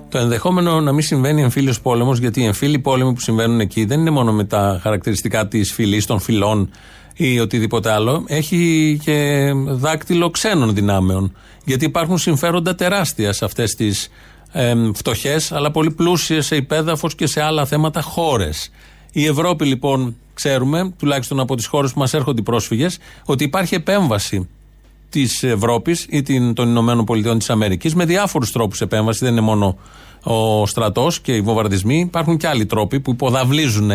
Το ενδεχόμενο να μην συμβαίνει εμφύλιος πόλεμος, γιατί οι εμφύλοι πόλεμοι που συμβαίνουν εκεί δεν είναι μόνο με τα χαρακτηριστικά της φυλής, των φυλών ή οτιδήποτε άλλο. Έχει και δάκτυλο ξένων δυνάμεων. Γιατί υπάρχουν συμφέροντα τεράστια σε αυτές τις ε, φτωχές, αλλά πολύ πλούσιες σε υπέδαφος και σε άλλα θέματα χώρες. Η Ευρώπη λοιπόν, ξέρουμε, τουλάχιστον από τις χώρες που μας έρχονται οι πρόσφυγες, ότι υπάρχει επέμβαση της Ευρώπης ή την, των Ηνωμένων Πολιτειών της Αμερικής με διάφορους τρόπους επέμβασης. Δεν είναι μόνο ο στρατός και οι βομβαρδισμοί. Υπάρχουν και άλλοι τρόποι που υποδαβλίζουν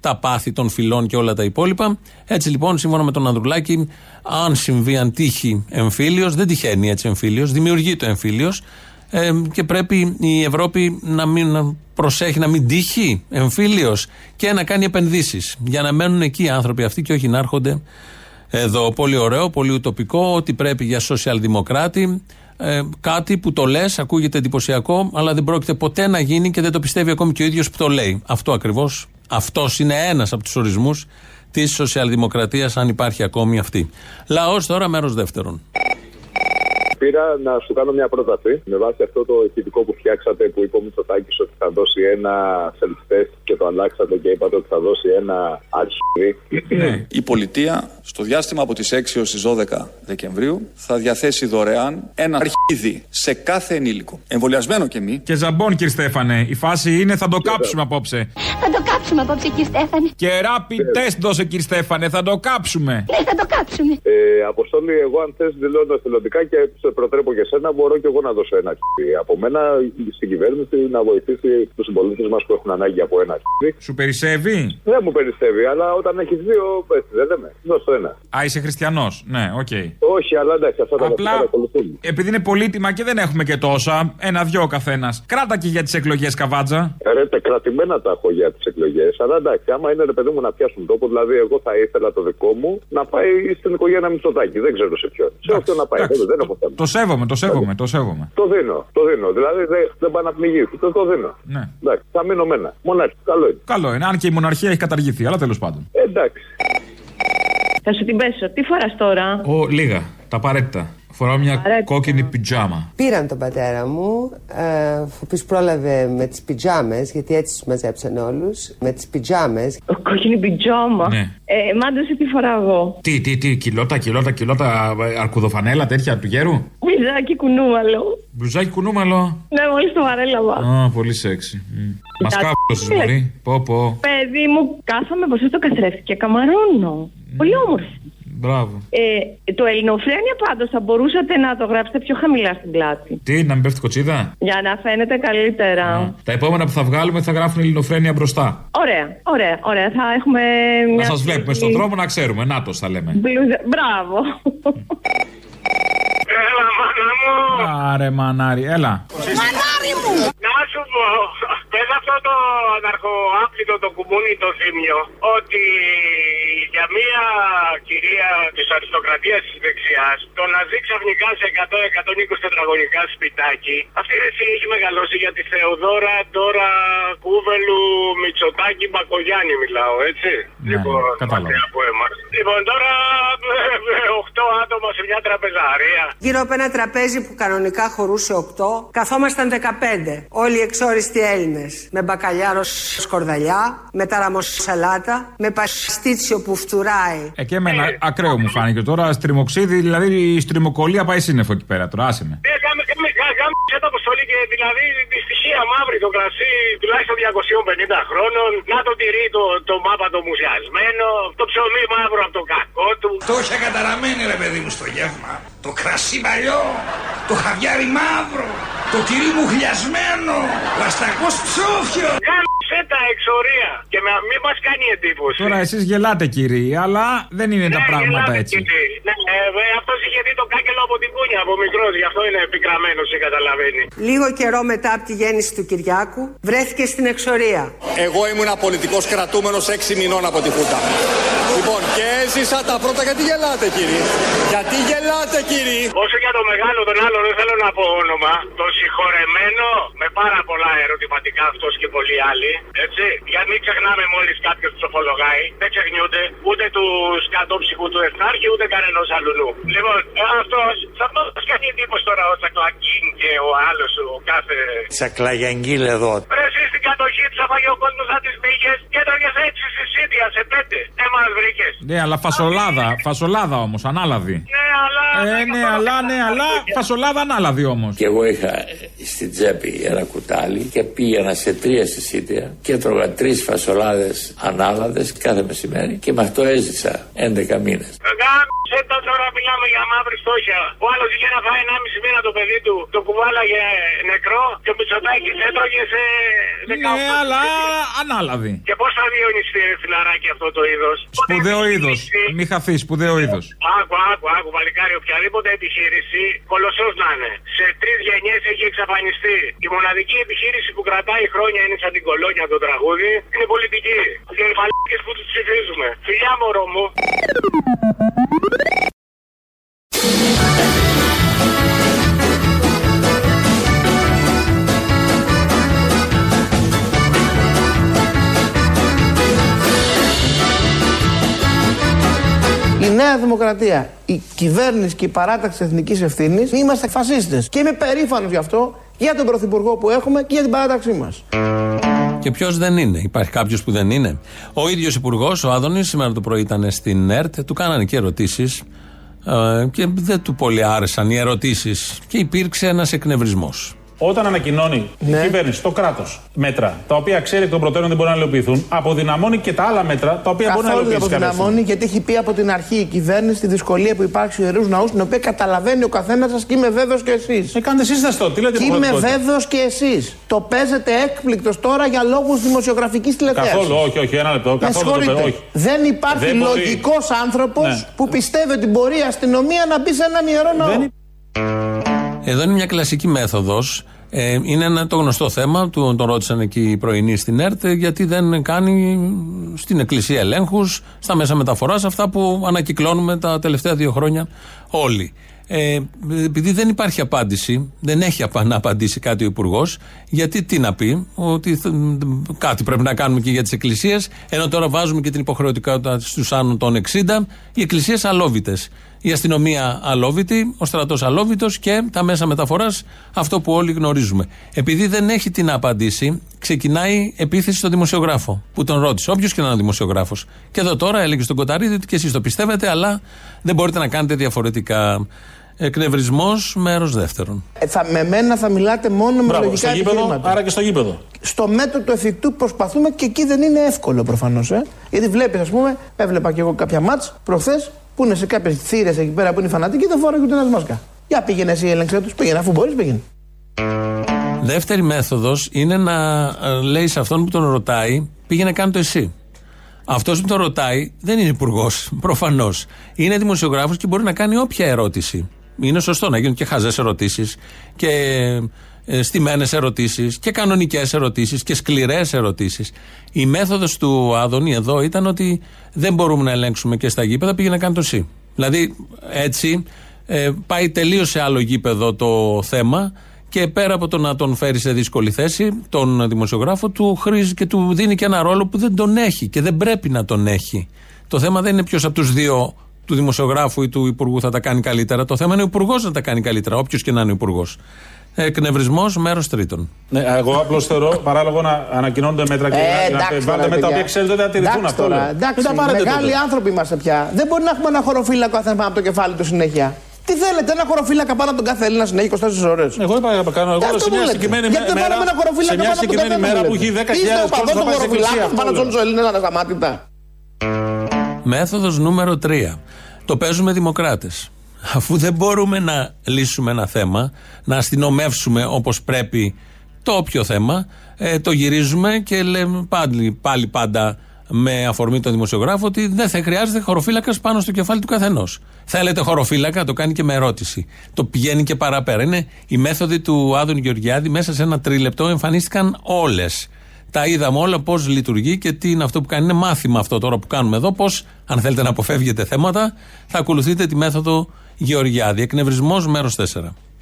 τα πάθη των φυλών και όλα τα υπόλοιπα. Έτσι λοιπόν, σύμφωνα με τον Ανδρουλάκη, αν συμβεί, αν τύχει εμφύλιος, δεν τυχαίνει έτσι εμφύλιος, δημιουργεί το εμφύλιος ε, και πρέπει η Ευρώπη να μην να προσέχει να μην τύχει εμφύλιος και να κάνει επενδύσεις για να μένουν εκεί οι άνθρωποι αυτοί και όχι να έρχονται εδώ. Πολύ ωραίο, πολύ ουτοπικό, ότι πρέπει για σοσιαλδημοκράτη ε, κάτι που το λες, ακούγεται εντυπωσιακό, αλλά δεν πρόκειται ποτέ να γίνει και δεν το πιστεύει ακόμη και ο ίδιος που το λέει. Αυτό ακριβώς, αυτός είναι ένας από τους ορισμούς της σοσιαλδημοκρατίας, αν υπάρχει ακόμη αυτή. Λαός τώρα, μέρος δεύτερον. Πήρα να σου κάνω μια πρόταση με βάση αυτό το ηχητικό που φτιάξατε που είπε ο Μητσοτάκης ότι θα δώσει ένα self-test και το αλλάξατε και είπατε ότι θα δώσει ένα αρχίδι. Ναι. Η πολιτεία στο διάστημα από τις 6 έως τις 12 Δεκεμβρίου θα διαθέσει δωρεάν ένα αρχίδι σε κάθε ενήλικο. Εμβολιασμένο και μη. Και ζαμπόν, κύριε Στέφανε. Η φάση είναι θα το κάψουμε απόψε. Θα το κάψουμε απόψε, κύριε Στέφανε. Και rapid test δώσε, κύριε Στέφανε. Θα το κάψουμε. Ναι, θα το κάψουμε. Ε, Αποστόλη, εγώ αν θες δηλώνω εθελοντικά και σε προτρέπω και σένα, μπορώ και εγώ να δώσω ένα αρχίδι. Από μένα στην κυβέρνηση να βοηθήσει τους συμπολίτες μας που έχουν ανάγκη από ένα αρχίδι. Σου περισσεύει; Δεν μου περισσεύει, αλλά όταν έχεις δύο, έτσι δεν λέμε. Δώσ' το ένα. Α, είσαι χριστιανός. Ναι, οκ. Όχι, αλλά εντάξει, αυτά τα Απλά βασικά τα ακολουθούν. επειδή είναι πολύτιμα και δεν έχουμε και τόσα, ένα-δυο ο καθένας. Κράτα και για τις εκλογές καβάτζα. Ρε, τα κρατημένα τα έχω για τις εκλογές. Αλλά εντάξει, άμα είναι ρε παιδί μου να πιάσουν τόπο, δηλαδή εγώ θα ήθελα το δικό μου να πάει στην οικογένεια Μητσοτάκη. Δεν ξέρω σε ποιον. Σε όποιον να πάει. Δεν, δεν έχω θέμα. Το σέβομαι, το σέβομαι, το σέβομαι. Το δίνω, το δίνω. Δηλαδή δεν, δεν πάει να πνιγεί. Το, το δίνω. Ναι. Εντάξει, θα μείνω με ένα. Μονάχη, καλό είναι. Καλό είναι, αν και η μοναρχία έχει καταργηθεί, αλλά τέλος πάντων. Ε, εντάξει. Θα σου την πέσω. Τι φοράς τώρα; Ο, λίγα, τα απαραίτητα. Φοράω μια Άρα- κόκκινη πιτζάμα. Πήραν τον πατέρα μου, ε, ο οποίος πρόλαβε με τις πιτζάμες, γιατί έτσι τους μαζέψαν όλους. Με τις πιτζάμες. Κόκκινη πιτζάμα. Ναι. Ε, μάντωσε τι φοράω εγώ. Τι, τι, τι, κιλότα, κιλότα, κιλότα, ε, αρκουδοφανέλα τέτοια του γέρου; Μπιζάκι κουνούμαλο. Μπλουζάκι κουνούμαλο. Ναι, μόλις το βαρέλαβα. Α, πολύ σεξι. Μας κάπου μωρή. Πω, πω. Παιδί μου, κάθομαι μπροστά στο καθρέφτη και καμαρώνω. Πολύ όμορφο. Μπράβο. Ε, το ελληνοφρένια πάντως θα μπορούσατε να το γράψετε πιο χαμηλά στην πλάτη. Τι, να μην πέφτει κοτσίδα; Για να φαίνεται καλύτερα. Τα επόμενα που θα βγάλουμε θα γράφουν ελληνοφρένια μπροστά. Ωραία, ωραία, ωραία. Θα έχουμε Να μια. σας βλέπουμε στον δρόμο να ξέρουμε. Νάτο θα λέμε. Μπλουζα... Μπράβο. Έλα, μάνα μου. Άρε μανάρι, έλα. Μανάρι μου. Να σου πω, πες αυτό το αναρχοάπλητο το κουμούνι το θύμιο, ότι για μια κυρία της αριστοκρατίας της δεξιάς, το να ζει ξαφνικά σε 100-120 τετραγωνικά σπιτάκι, αυτή η εσύ έχει μεγαλώσει για τη Θεοδόρα τώρα Κούβελου Μητσοτάκη Μπακογιάννη μιλάω, έτσι. λοιπόν, κατάλαβα. μακριά από εμάς. Λοιπόν, τώρα 8 άτομα σε μια τραπεζαρία. Γύρω από ένα τραπέζι που κανονικά χωρούσε 8, καθόμασταν 15. Όλοι οι εξόριστοι Έλληνε. Με μπακαλιάρος σκορδαλιά, με ταραμό σαλάτα, με παστίτσιο που φτουράει. Ε, και εμένα ακραίο μου φάνηκε τώρα. Στριμοξίδι, δηλαδή η στριμοκολία πάει σύννεφο εκεί πέρα. Τώρα άσε με. Ε, κάμε, κάμε, κάμε, κάμε την αποστολή και δηλαδή τη στοιχεία μαύρη το κρασί τουλάχιστον 250 χρόνων. Να το τυρί το, το μάπα το μουσιασμένο, το ψωμί μαύρο από το κακό του. Το είχε καταραμένη ρε παιδί μου στο γεύμα. Το κρασί παλιό, το χαβιάρι μαύρο, το τυρί μου χλιασμένο, ο αστακός ψόφιος. Κάμψε τα εξορία και με, μην μας κάνει εντύπωση. Τώρα εσείς γελάτε κύριοι, αλλά δεν είναι τα πράγματα έτσι. Ναι, ε, ε, αυτός είχε δει το κάκελο από την κούνια από μικρός, γι' αυτό είναι επικραμένος ή καταλαβαίνει. Λίγο καιρό μετά από τη γέννηση του Κυριάκου, βρέθηκε στην εξορία. Εγώ ήμουν πολιτικός κρατούμενος 6 μηνών από τη Χούτα. Λοιπόν, και έζησα τα πρώτα. Γιατί γελάτε, κύριε. Γιατί γελάτε, κύριε. Όσο για το μεγάλο τον άλλο δεν θέλω να πω όνομα, το συγχωρεμένο με πάρα πολλά ερωτηματικά αυτός και πολλοί άλλοι, έτσι. Για μην ξεχνάμε μόλις κάποιος ψοφολογάει, δεν ξεχνιούνται ούτε τους σκατόψυχου του Εθνάρχη ούτε κανένας αλλού. Λοιπόν, ε, αυτός, σε αυτό μας κάνει εντύπωση τώρα ο Τσακλακίν και ο άλλος ο κάθε... Τσακλαγιαγγίλ εδώ. Ρε εσύ στην κατοχή του έφαγε ο κόσμος σαν τις μύχες και έτρωγες έτσι στη Σίδια σε πέντε. Δεν μας βρήκες. Ναι, αλλά φασολάδα, φασολάδα όμως, ανάλαδη. Ναι, αλλά... Ε, ναι, αλλά, ναι, αλλά φασολάδα ανάλαδη όμως. Και εγώ είχα στην τσέπη ένα κουτάλι και πήγαινα σε τρία συσίτια και έτρωγα τρεις φασολάδες ανάλαδες κάθε μεσημέρι και με αυτό έζησα 11 μήνες. Γάμισε το τώρα μιλάμε για μαύρη φτώχεια. Ο άλλος είχε να φάει 1,5 μήνα το παιδί του, το κουβάλαγε νεκρό και ο Μητσοτάκης έτρωγε σε 18 Ναι, αλλά ανάλαδη. Και πώς θα διονυστεί φιλαράκι αυτό το είδος; Σπουδαίο είδος. Μη χαθεί, σπουδαίο είδος. Άκου, άκου, άκου, παλικάρι, οποιαδήποτε επιχείρηση, κολοσσός να είναι, σε τρεις γενιές έχει εξαφανιστεί. Η μοναδική επιχείρηση που κρατάει χρόνια είναι σαν την κολόνια το τραγούδι, είναι πολιτική. Και οι φαλάκε που τους ψηφίζουμε. Φιλιά μωρό μου. Νέα Δημοκρατία, η κυβέρνηση και η παράταξη εθνικής ευθύνης είμαστε φασίστες. Και είμαι περήφανος γι' αυτό για τον Πρωθυπουργό που έχουμε και για την παράταξή μας. Και ποιος δεν είναι, υπάρχει κάποιος που δεν είναι; Ο ίδιος Υπουργός, ο Άδωνης, σήμερα το πρωί ήταν στην ΕΡΤ, του κάνανε και ερωτήσεις και δεν του πολύ άρεσαν οι ερωτήσεις και υπήρξε ένας εκνευρισμός. Όταν ανακοινώνει η κυβέρνηση, το κράτος, μέτρα τα οποία ξέρει εκ των προτέρων δεν μπορούν να υλοποιηθούν, αποδυναμώνει και τα άλλα μέτρα τα οποία μπορεί να Καθόλου δεν υλοποιήσει. κάποια αποδυναμώνει γιατί έχει πει από την αρχή η κυβέρνηση τη δυσκολία που υπάρχει στους ιερούς ναούς, την οποία καταλαβαίνει ο καθένας σας και είμαι βέβαιος και εσείς. Ε, κάντε εσείς αυτό, τι λέτε Και είμαι υποχρεωτικότητα; βέβαιος και εσείς. Το παίζετε έκπληκτος τώρα για λόγους δημοσιογραφικής τηλεθέασης. Καθόλου, όχι, όχι, ένα λεπτό. Με Καθόλου το συγχωρείτε. όχι. Δεν υπάρχει Δεν μπορεί. λογικός άνθρωπος Ναι. που πιστεύει ότι μπορεί η αστυνομία να μπει σε έναν ιερό ναό. Εδώ είναι μια κλασική μέθοδος. Ε, είναι ένα, το γνωστό θέμα, του, τον ρώτησαν εκεί οι πρωινοί στην ΕΡΤ, γιατί δεν κάνει στην Εκκλησία ελέγχους, στα μέσα μεταφοράς, αυτά που ανακυκλώνουμε τα τελευταία δύο χρόνια όλοι. Ε, επειδή δεν υπάρχει απάντηση, δεν έχει απα- να απαντήσει κάτι ο Υπουργός, γιατί τι να πει, ότι θ- κάτι πρέπει να κάνουμε και για τις εκκλησίες, ενώ τώρα βάζουμε και την υποχρεωτικότητα στους άνω των 60, οι εκκλησίες αλόβητες. Η αστυνομία αλόβητη, ο στρατός αλόβητος και τα μέσα μεταφοράς αυτό που όλοι γνωρίζουμε. Επειδή δεν έχει τι να απαντήσει, ξεκινάει επίθεση στον δημοσιογράφο που τον ρώτησε. Όποιος και να είναι ο δημοσιογράφος. Και εδώ τώρα έλεγε στον Κοταρίδη ότι και εσείς το πιστεύετε, αλλά δεν μπορείτε να κάνετε διαφορετικά. Εκνευρισμός, μέρος δεύτερον. Ε, θα, με μένα θα μιλάτε μόνο με Μπράβο, λογικά στο γήπεδο, επιχειρήματα. άρα και στο γήπεδο. Στο μέτρο του εφικτού προσπαθούμε και εκεί δεν είναι εύκολο προφανώς. Ε. Γιατί βλέπεις, ας πούμε, έβλεπα και εγώ κάποια μάτς προχθές που είναι σε κάποιες θύρες εκεί πέρα που είναι φανατικοί δεν φοράει ούτε ένα μάσκα. Για πήγαινε εσύ, έλεγξε τους. Πήγαινε, αφού μπορείς, πήγαινε. Δεύτερη μέθοδος είναι να ε, λέει σε αυτόν που τον ρωτάει, πήγαινε κάνω το εσύ. Αυτός που τον ρωτάει δεν είναι υπουργός, [laughs] προφανώς. Είναι δημοσιογράφος και μπορεί να κάνει όποια ερώτηση. Είναι σωστό να γίνουν και χαζές ερωτήσεις και ε, στημένε ερωτήσεις και κανονικές ερωτήσεις και σκληρές ερωτήσεις. Η μέθοδος του Άδωνη εδώ ήταν ότι δεν μπορούμε να ελέγξουμε και στα γήπεδα, πήγαινε να κάνει το εσύ. Δηλαδή έτσι ε, πάει τελείως σε άλλο γήπεδο το θέμα και πέρα από το να τον φέρει σε δύσκολη θέση, τον δημοσιογράφο, του χρήζει και του δίνει και ένα ρόλο που δεν τον έχει και δεν πρέπει να τον έχει. Το θέμα δεν είναι ποιος από τους δύο, του δημοσιογράφου ή του υπουργού, θα τα κάνει καλύτερα. Το θέμα είναι ο υπουργός να τα κάνει καλύτερα, όποιος και να είναι ο υπουργός. Εκνευρισμός, μέρος τρίτον. Ναι, εγώ απλώς θεωρώ παράλογο να ανακοινώνονται μέτρα και Ε, να εντάξει βάλετε τώρα, μέτρα τα παιδιά. οποία ξέρετε δεν θα τηρηθούν Εντάξει αυτό. τώρα, λέω. Εντάξει, Μην τα πάρετε μεγάλοι τότε. άνθρωποι είμαστε πια. Δεν μπορεί να έχουμε ένα χωροφύλακο κάθε πάνω από το κεφάλι του συνέχεια. Τι θέλετε, ένα χωροφύλακα πάνω από τον κάθε Έλληνα συνέχεια 24 ώρες. Εγώ είπα να κάνω. Εγώ σε μια συγκεκριμένη Γιατί δεν μέρα- βάλαμε ένα χωροφύλακα σε μια πάνω από τον συγκεκριμένη καθένα, μέρα που λέτε. έχει 10.000 Είστε ο κόσμος παδός να των πάει στην εκκλησία, χωροφυλάκων αυτό πάνω σε λέω. όλου του Έλληνε ανασταμάτητα. Μέθοδος νούμερο 3. Το παίζουμε δημοκράτες. Αφού δεν μπορούμε να λύσουμε ένα θέμα, να αστυνομεύσουμε όπως πρέπει το όποιο θέμα, ε, το γυρίζουμε και λέμε πάλι, πάλι πάντα με αφορμή τον δημοσιογράφο ότι δεν θα χρειάζεται χωροφύλακας πάνω στο κεφάλι του καθενός. Θέλετε χωροφύλακα, το κάνει και με ερώτηση. Το πηγαίνει και παραπέρα. Είναι η μέθοδοι του Άδων Γεωργιάδη. Μέσα σε ένα τρίλεπτο εμφανίστηκαν όλες. Τα είδαμε όλα πώς λειτουργεί και τι είναι αυτό που κάνει. Είναι μάθημα αυτό τώρα που κάνουμε εδώ. Πώς, αν θέλετε να αποφεύγετε θέματα, θα ακολουθείτε τη μέθοδο Γεωργιάδη. Εκνευρισμό μέρος 4.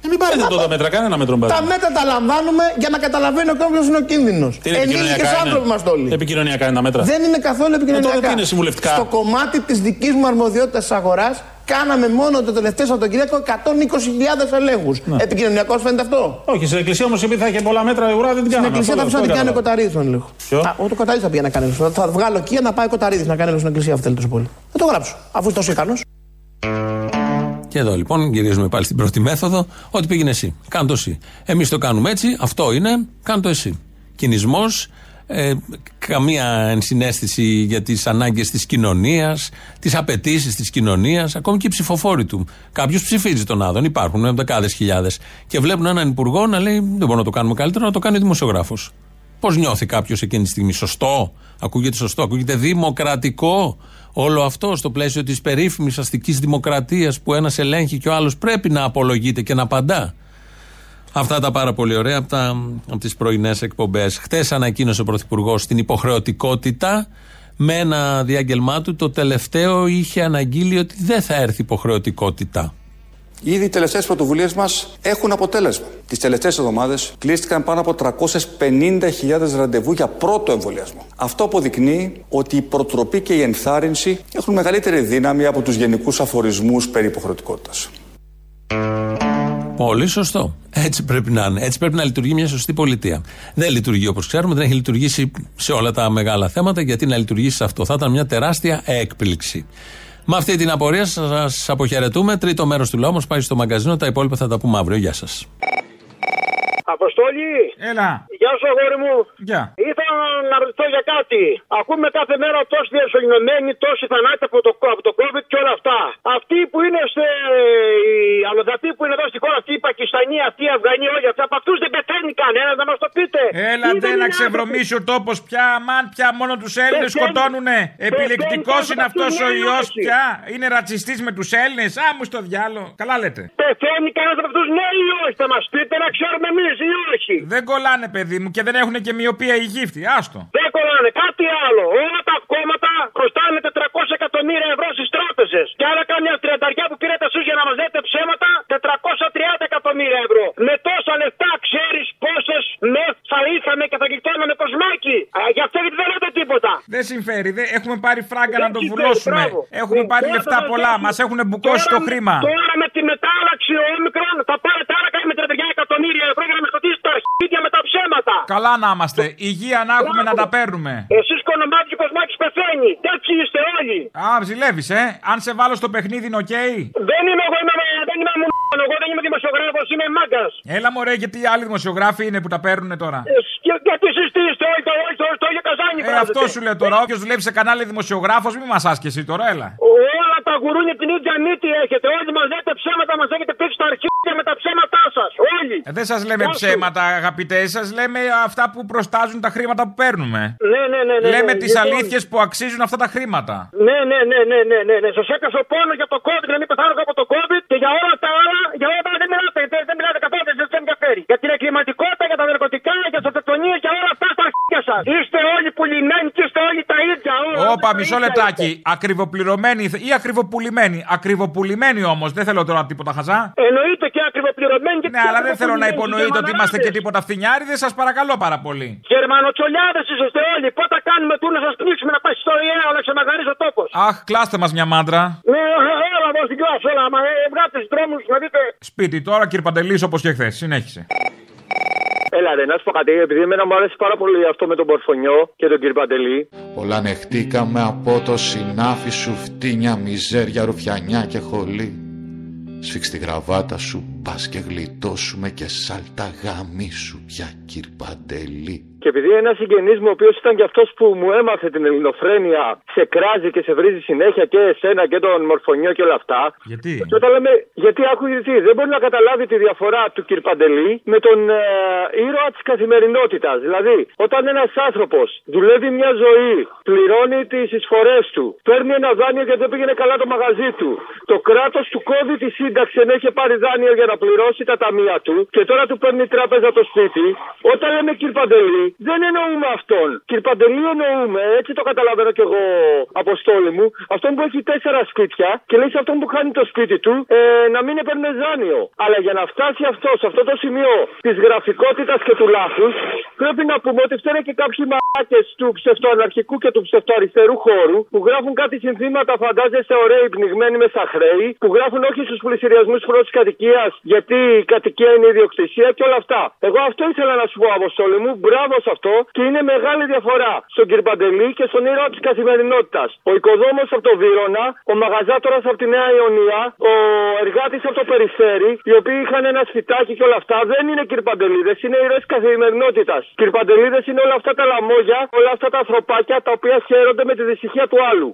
Ε, μην πάρετε τότε μέτρα, κανένα μέτρο μην Τα πάρετε. μέτρα τα λαμβάνουμε για να καταλαβαίνει ο κόσμος ποιο είναι ο κίνδυνος. Τι είναι επικοινωνιακά Ενήλικε είναι; άνθρωποι είμαστε όλοι. Επικοινωνιακά είναι τα μέτρα. Δεν είναι καθόλου επικοινωνιακά. Ε, τότε τι είναι συμβουλευτικά; Στο κομμάτι της δικής μου αρμοδιότητας της αγοράς, κάναμε μόνο το τελευταίο Σαββατοκύριακο 120.000 ελέγχους. Ναι. Επικοινωνιακό φαίνεται αυτό; Όχι, στην εκκλησία όμως επειδή θα είχε πολλά μέτρα ουρά δεν την Στην κάναμε. εκκλησία θα Αυτό αφήσω να την λέω, κάνει ο αυτό Κοταρίδη τον έλεγχο. Ποιο; Α, ο Κοταρίδη θα πήγε να κάνει έλεγχο. Θα βγάλω εκεί να πάει ο Κοταρίδη να κάνει έλεγχο στην εκκλησία, αυτό θέλει τόσο πολύ. Θα το γράψω. Αφού είσαι τόσο ικανός. Και εδώ λοιπόν γυρίζουμε πάλι στην πρώτη μέθοδο. Ότι πήγαινε εσύ. Κάνε το εσύ. Εμείς το κάνουμε έτσι. Αυτό είναι. Κάνε το εσύ. Κινησμός. Ε, καμία ενσυναίσθηση για τις ανάγκες της κοινωνίας, τις απαιτήσεις της κοινωνίας, ακόμη και οι ψηφοφόροι του. Κάποιος ψηφίζει τον Άδων, υπάρχουν δεκάδες χιλιάδες. Και βλέπουν έναν υπουργό να λέει: Δεν μπορούμε να το κάνουμε καλύτερο, να το κάνει ο δημοσιογράφος. Πώς νιώθει κάποιος εκείνη τη στιγμή, σωστό, ακούγεται σωστό, ακούγεται δημοκρατικό όλο αυτό στο πλαίσιο της περίφημης αστικής δημοκρατίας που ένας ελέγχει και ο άλλος πρέπει να απολογείται και να απαντά. Αυτά τα πάρα πολύ ωραία από, τα, από τις πρωινές εκπομπές. Χτες ανακοίνωσε ο Πρωθυπουργός την υποχρεωτικότητα με ένα διάγγελμά του. Το τελευταίο είχε αναγγείλει ότι δεν θα έρθει υποχρεωτικότητα. Ήδη οι τελευταίες πρωτοβουλίες μας έχουν αποτέλεσμα. Τις τελευταίες εβδομάδες κλείστηκαν πάνω από 350.000 ραντεβού για πρώτο εμβολιασμό. Αυτό αποδεικνύει ότι η προτροπή και η ενθάρρυνση έχουν μεγαλύτερη δύναμη από τους γενικούς αφορισμούς περί υποχρεωτικότητας. Πολύ σωστό. Έτσι πρέπει να είναι. Έτσι πρέπει να λειτουργεί μια σωστή πολιτεία. Δεν λειτουργεί όπως ξέρουμε, δεν έχει λειτουργήσει σε όλα τα μεγάλα θέματα. Γιατί να λειτουργήσει σε αυτό, θα ήταν μια τεράστια έκπληξη. Με αυτή την απορία σας αποχαιρετούμε. Τρίτο μέρος του λαού μας πάει στο μαγκαζίνο. Τα υπόλοιπα θα τα πούμε αύριο. Γεια σας. Αποστόλη! Έλα. Γεια σου, αγόρι μου. Γεια. Ήθελα να ρωτήσω για κάτι. Ακούμε κάθε μέρα τόσοι διασωληνωμένοι, τόσοι θανάτοι από το, από το COVID και όλα αυτά. Αυτοί που είναι σε. οι αλλοδαποί που είναι εδώ στη χώρα, αυτή οι Πακιστανοί, αυτοί οι Αφγανοί, όλοι αυτοί, από αυτούς δεν πεθαίνει κανένας, να μας το πείτε. Έλα Τι ντε δεν να είναι ξεβρωμίσει ο τόπο πια. Αμάν πια μόνο τους Έλληνες Πεθαίνει. σκοτώνουνε. Επιλεκτικός Πεθαίνει είναι αυτός αυτούς, ο ναι ή ιός όχι. πια. Είναι ρατσιστής με τους Έλληνες. Α μου στο διάλο. Καλά λέτε. Πεθαίνει κανένας από αυτούς, ναι ή όχι, θα μας πείτε να ξέρουμε εμείς ή όχι. Δεν κολλάνε, παιδί μου, και δεν έχουν και μοιοπία οι γύφτοι. Άστο. Δεν κολλάνε. Κάτι άλλο. Όλα τα κόμματα χρωστάνε 400 εκατομμύρια ευρώ στις τράπεζες. Και άλλα κάμια τριανταριά που πήρατε εσεί για να μας λέτε ψέματα 430 εκατομμύρια ευρώ. Με τόσα λεφτά ξέρεις πόσες μεθ θα είχαμε και θα γλιτώναμε κοσμάκι. Α, Γι' αυτό γιατί δεν λέτε τίποτα. Δεν Δεν συμφέρει. Δεν... Έχουμε πάρει φράγκα Δεν να το συμφέρει, βουλώσουμε. μπράβο. Έχουμε Ε, πάρει τώρα λεφτά θα πολλά. δώσει. Μας έχουν μπουκώσει Τώρα το με- χρήμα. Τώρα με τη μετάλλαξη όμικρον θα πάρετε άρα κάνει με 30 εκατομμύρια ευρώ για να με σκοτήσει τα αρχίδια με τα ψέματα. Καλά να είμαστε. Υγεία να έχουμε να τα παίρνουμε. Εσείς κονομάτε και κοσμάκης πεθαίνει. Τέτοιοι είστε όλοι. Α, ζηλεύεις, ε. Αν σε βάλω στο παιχνίδι, είναι οκ. Δεν είμαι εγώ, είμαι, δεν είμαι μου. Εγώ δεν είμαι δημοσιογράφος, είμαι μάγκα. Έλα μωρέ, γιατί οι άλλοι δημοσιογράφοι είναι που τα παίρνουν τώρα. Γιατί εσείς τι είστε, όλοι το, όλοι το, το ίδιο καζάνι Ε, βράζετε. αυτό σου λέω τώρα. Όποιος δουλεύει σε κανάλι δημοσιογράφος, μην μας άσκηση τώρα, έλα. Όλα τα γουρούνια την ίδια μύτη έχετε. Όλοι μας λέτε ψέματα, μας έχετε πήξει τα αρχίδια με τα ψέματά σα. Όλοι. Ε, δεν σας λέμε Όσοι. ψέματα, αγαπητές, σας λέμε αυτά που προστάζουν τα χρήματα που παίρνουμε. Ναι, ναι, ναι. ναι λέμε ναι, τις λοιπόν. αλήθειες που αξίζουν αυτά τα χρήματα. Ναι, ναι, ναι, ναι, ναι, ναι, ναι. Σας έκανα πόνο για το COVID, να μην πεθάνω από το COVID και για όλα τα άλλα, για όλα τα άλλα δεν μιλάτε, δεν, δεν μιλάτε καθόλου, δεν σα ενδιαφέρει. Για την εγκληματικότητα, για τα ναρκωτικά, για τις αυτοκτονίες, για όλα αυτά στα αρχίδια σας. Είστε όλοι πουλημένοι και είστε όλοι τα ίδια. όλα Όπα, τα μισό ίδια λεπτάκι. Ακριβοπληρωμένοι ή ακριβοπουλημένοι. Ακριβοπουλημένοι όμως, δεν θέλω τώρα τίποτα χαζά. Εννοείται και ακριβοπληρωμένοι και Ναι, αλλά δεν θέλω να ακριβοπουλημένοι, υπονοείτε ότι είμαστε και γερμανάδες. τίποτα φθινιάριδε, σας παρακαλώ πάρα πολύ. Γερμανοτσολιάδες είσαστε όλοι. Πότε θα κάνουμε του να σας πνίξουμε να πάει στο ΙΕΑ, να ξεμαγαρίσει ο τόπος. Αχ, κλάστε μας μια μάντρα. Ναι, έλα εδώ στην κλάση, έλα, μα ε, βγάτε του δρόμους να δείτε. Σπίτι τώρα, κύριε Παντελής, όπως και χθες. Συνέχισε. Έλα, ρε, να σου πω κάτι, επειδή εμένα μου αρέσει πάρα πολύ αυτό με τον Πορφωνιό και τον κύριο Παντελή. Όλα ανεχτήκαμε από το συνάφι σου φτύνια, μιζέρια, ρουφιανιά και χολή. Σφίξ τη γραβάτα σου, πας και γλιτώσουμε και σάλτα γάμι σου πια κύρ Παντελή. Και επειδή ένας συγγενής μου, ο οποίος ήταν και αυτός που μου έμαθε την ελληνοφρένεια, σε κράζει και σε βρίζει συνέχεια και εσένα και τον Μορφωνιό και όλα αυτά. Γιατί; Και όταν λέμε, γιατί άκου γιατί, δεν μπορεί να καταλάβει τη διαφορά του κ. Παντελή με τον ε, ήρωα της καθημερινότητας. Δηλαδή, όταν ένας άνθρωπος δουλεύει μια ζωή, πληρώνει τις εισφορές του, παίρνει ένα δάνειο γιατί δεν πήγαινε καλά το μαγαζί του, το κράτος του κόβει τη σύνταξη ενώ είχε πάρει δάνειο για να πληρώσει τα ταμεία του και τώρα του παίρνει η τράπεζα το σπίτι. Όταν λέμε κ. Παντελή, δεν εννοούμε αυτόν. Κ. Παντελή εννοούμε, έτσι το καταλαβαίνω κι εγώ, Αποστόλη μου, αυτόν που έχει τέσσερα σπίτια και λέει σε αυτόν που χάνει το σπίτι του ε, να μην έπαιρνε δάνειο. Αλλά για να φτάσει αυτός σε αυτό το σημείο της γραφικότητας και του λάθους, πρέπει να πούμε ότι φταίνε και κάποιοι μαλάκες του ψευτοαναρχικού και του ψευτοαριστερού χώρου που γράφουν κάτι συνθήματα, φαντάζεστε ωραίοι πνιγμένοι με στα χρέη, που γράφουν όχι στους πλησιριασμούς πρώτης κατοικίας γιατί η κατοικία είναι ιδιοκτησία και όλα αυτά. Εγώ αυτό ήθελα να σου πω, Αποστόλη μου, μπράβο σε αυτό και είναι μεγάλη διαφορά στον κ. Παντελή και στον ήρωα της καθημερινότητας. Ο οικοδόμος από το Βύρονα, ο μαγαζάτορας από τη Νέα Ιωνία, ο εργάτης από το Περιστέρι, οι οποίοι είχαν ένα σπιτάκι και όλα αυτά, δεν είναι κ. Παντελίδες, είναι ήρωες καθημερινότητας. Κ. Παντελίδες είναι όλα αυτά τα λαμόγια, όλα αυτά τα ανθρωπάκια τα οποία χαίρονται με τη δυστυχία του άλλου.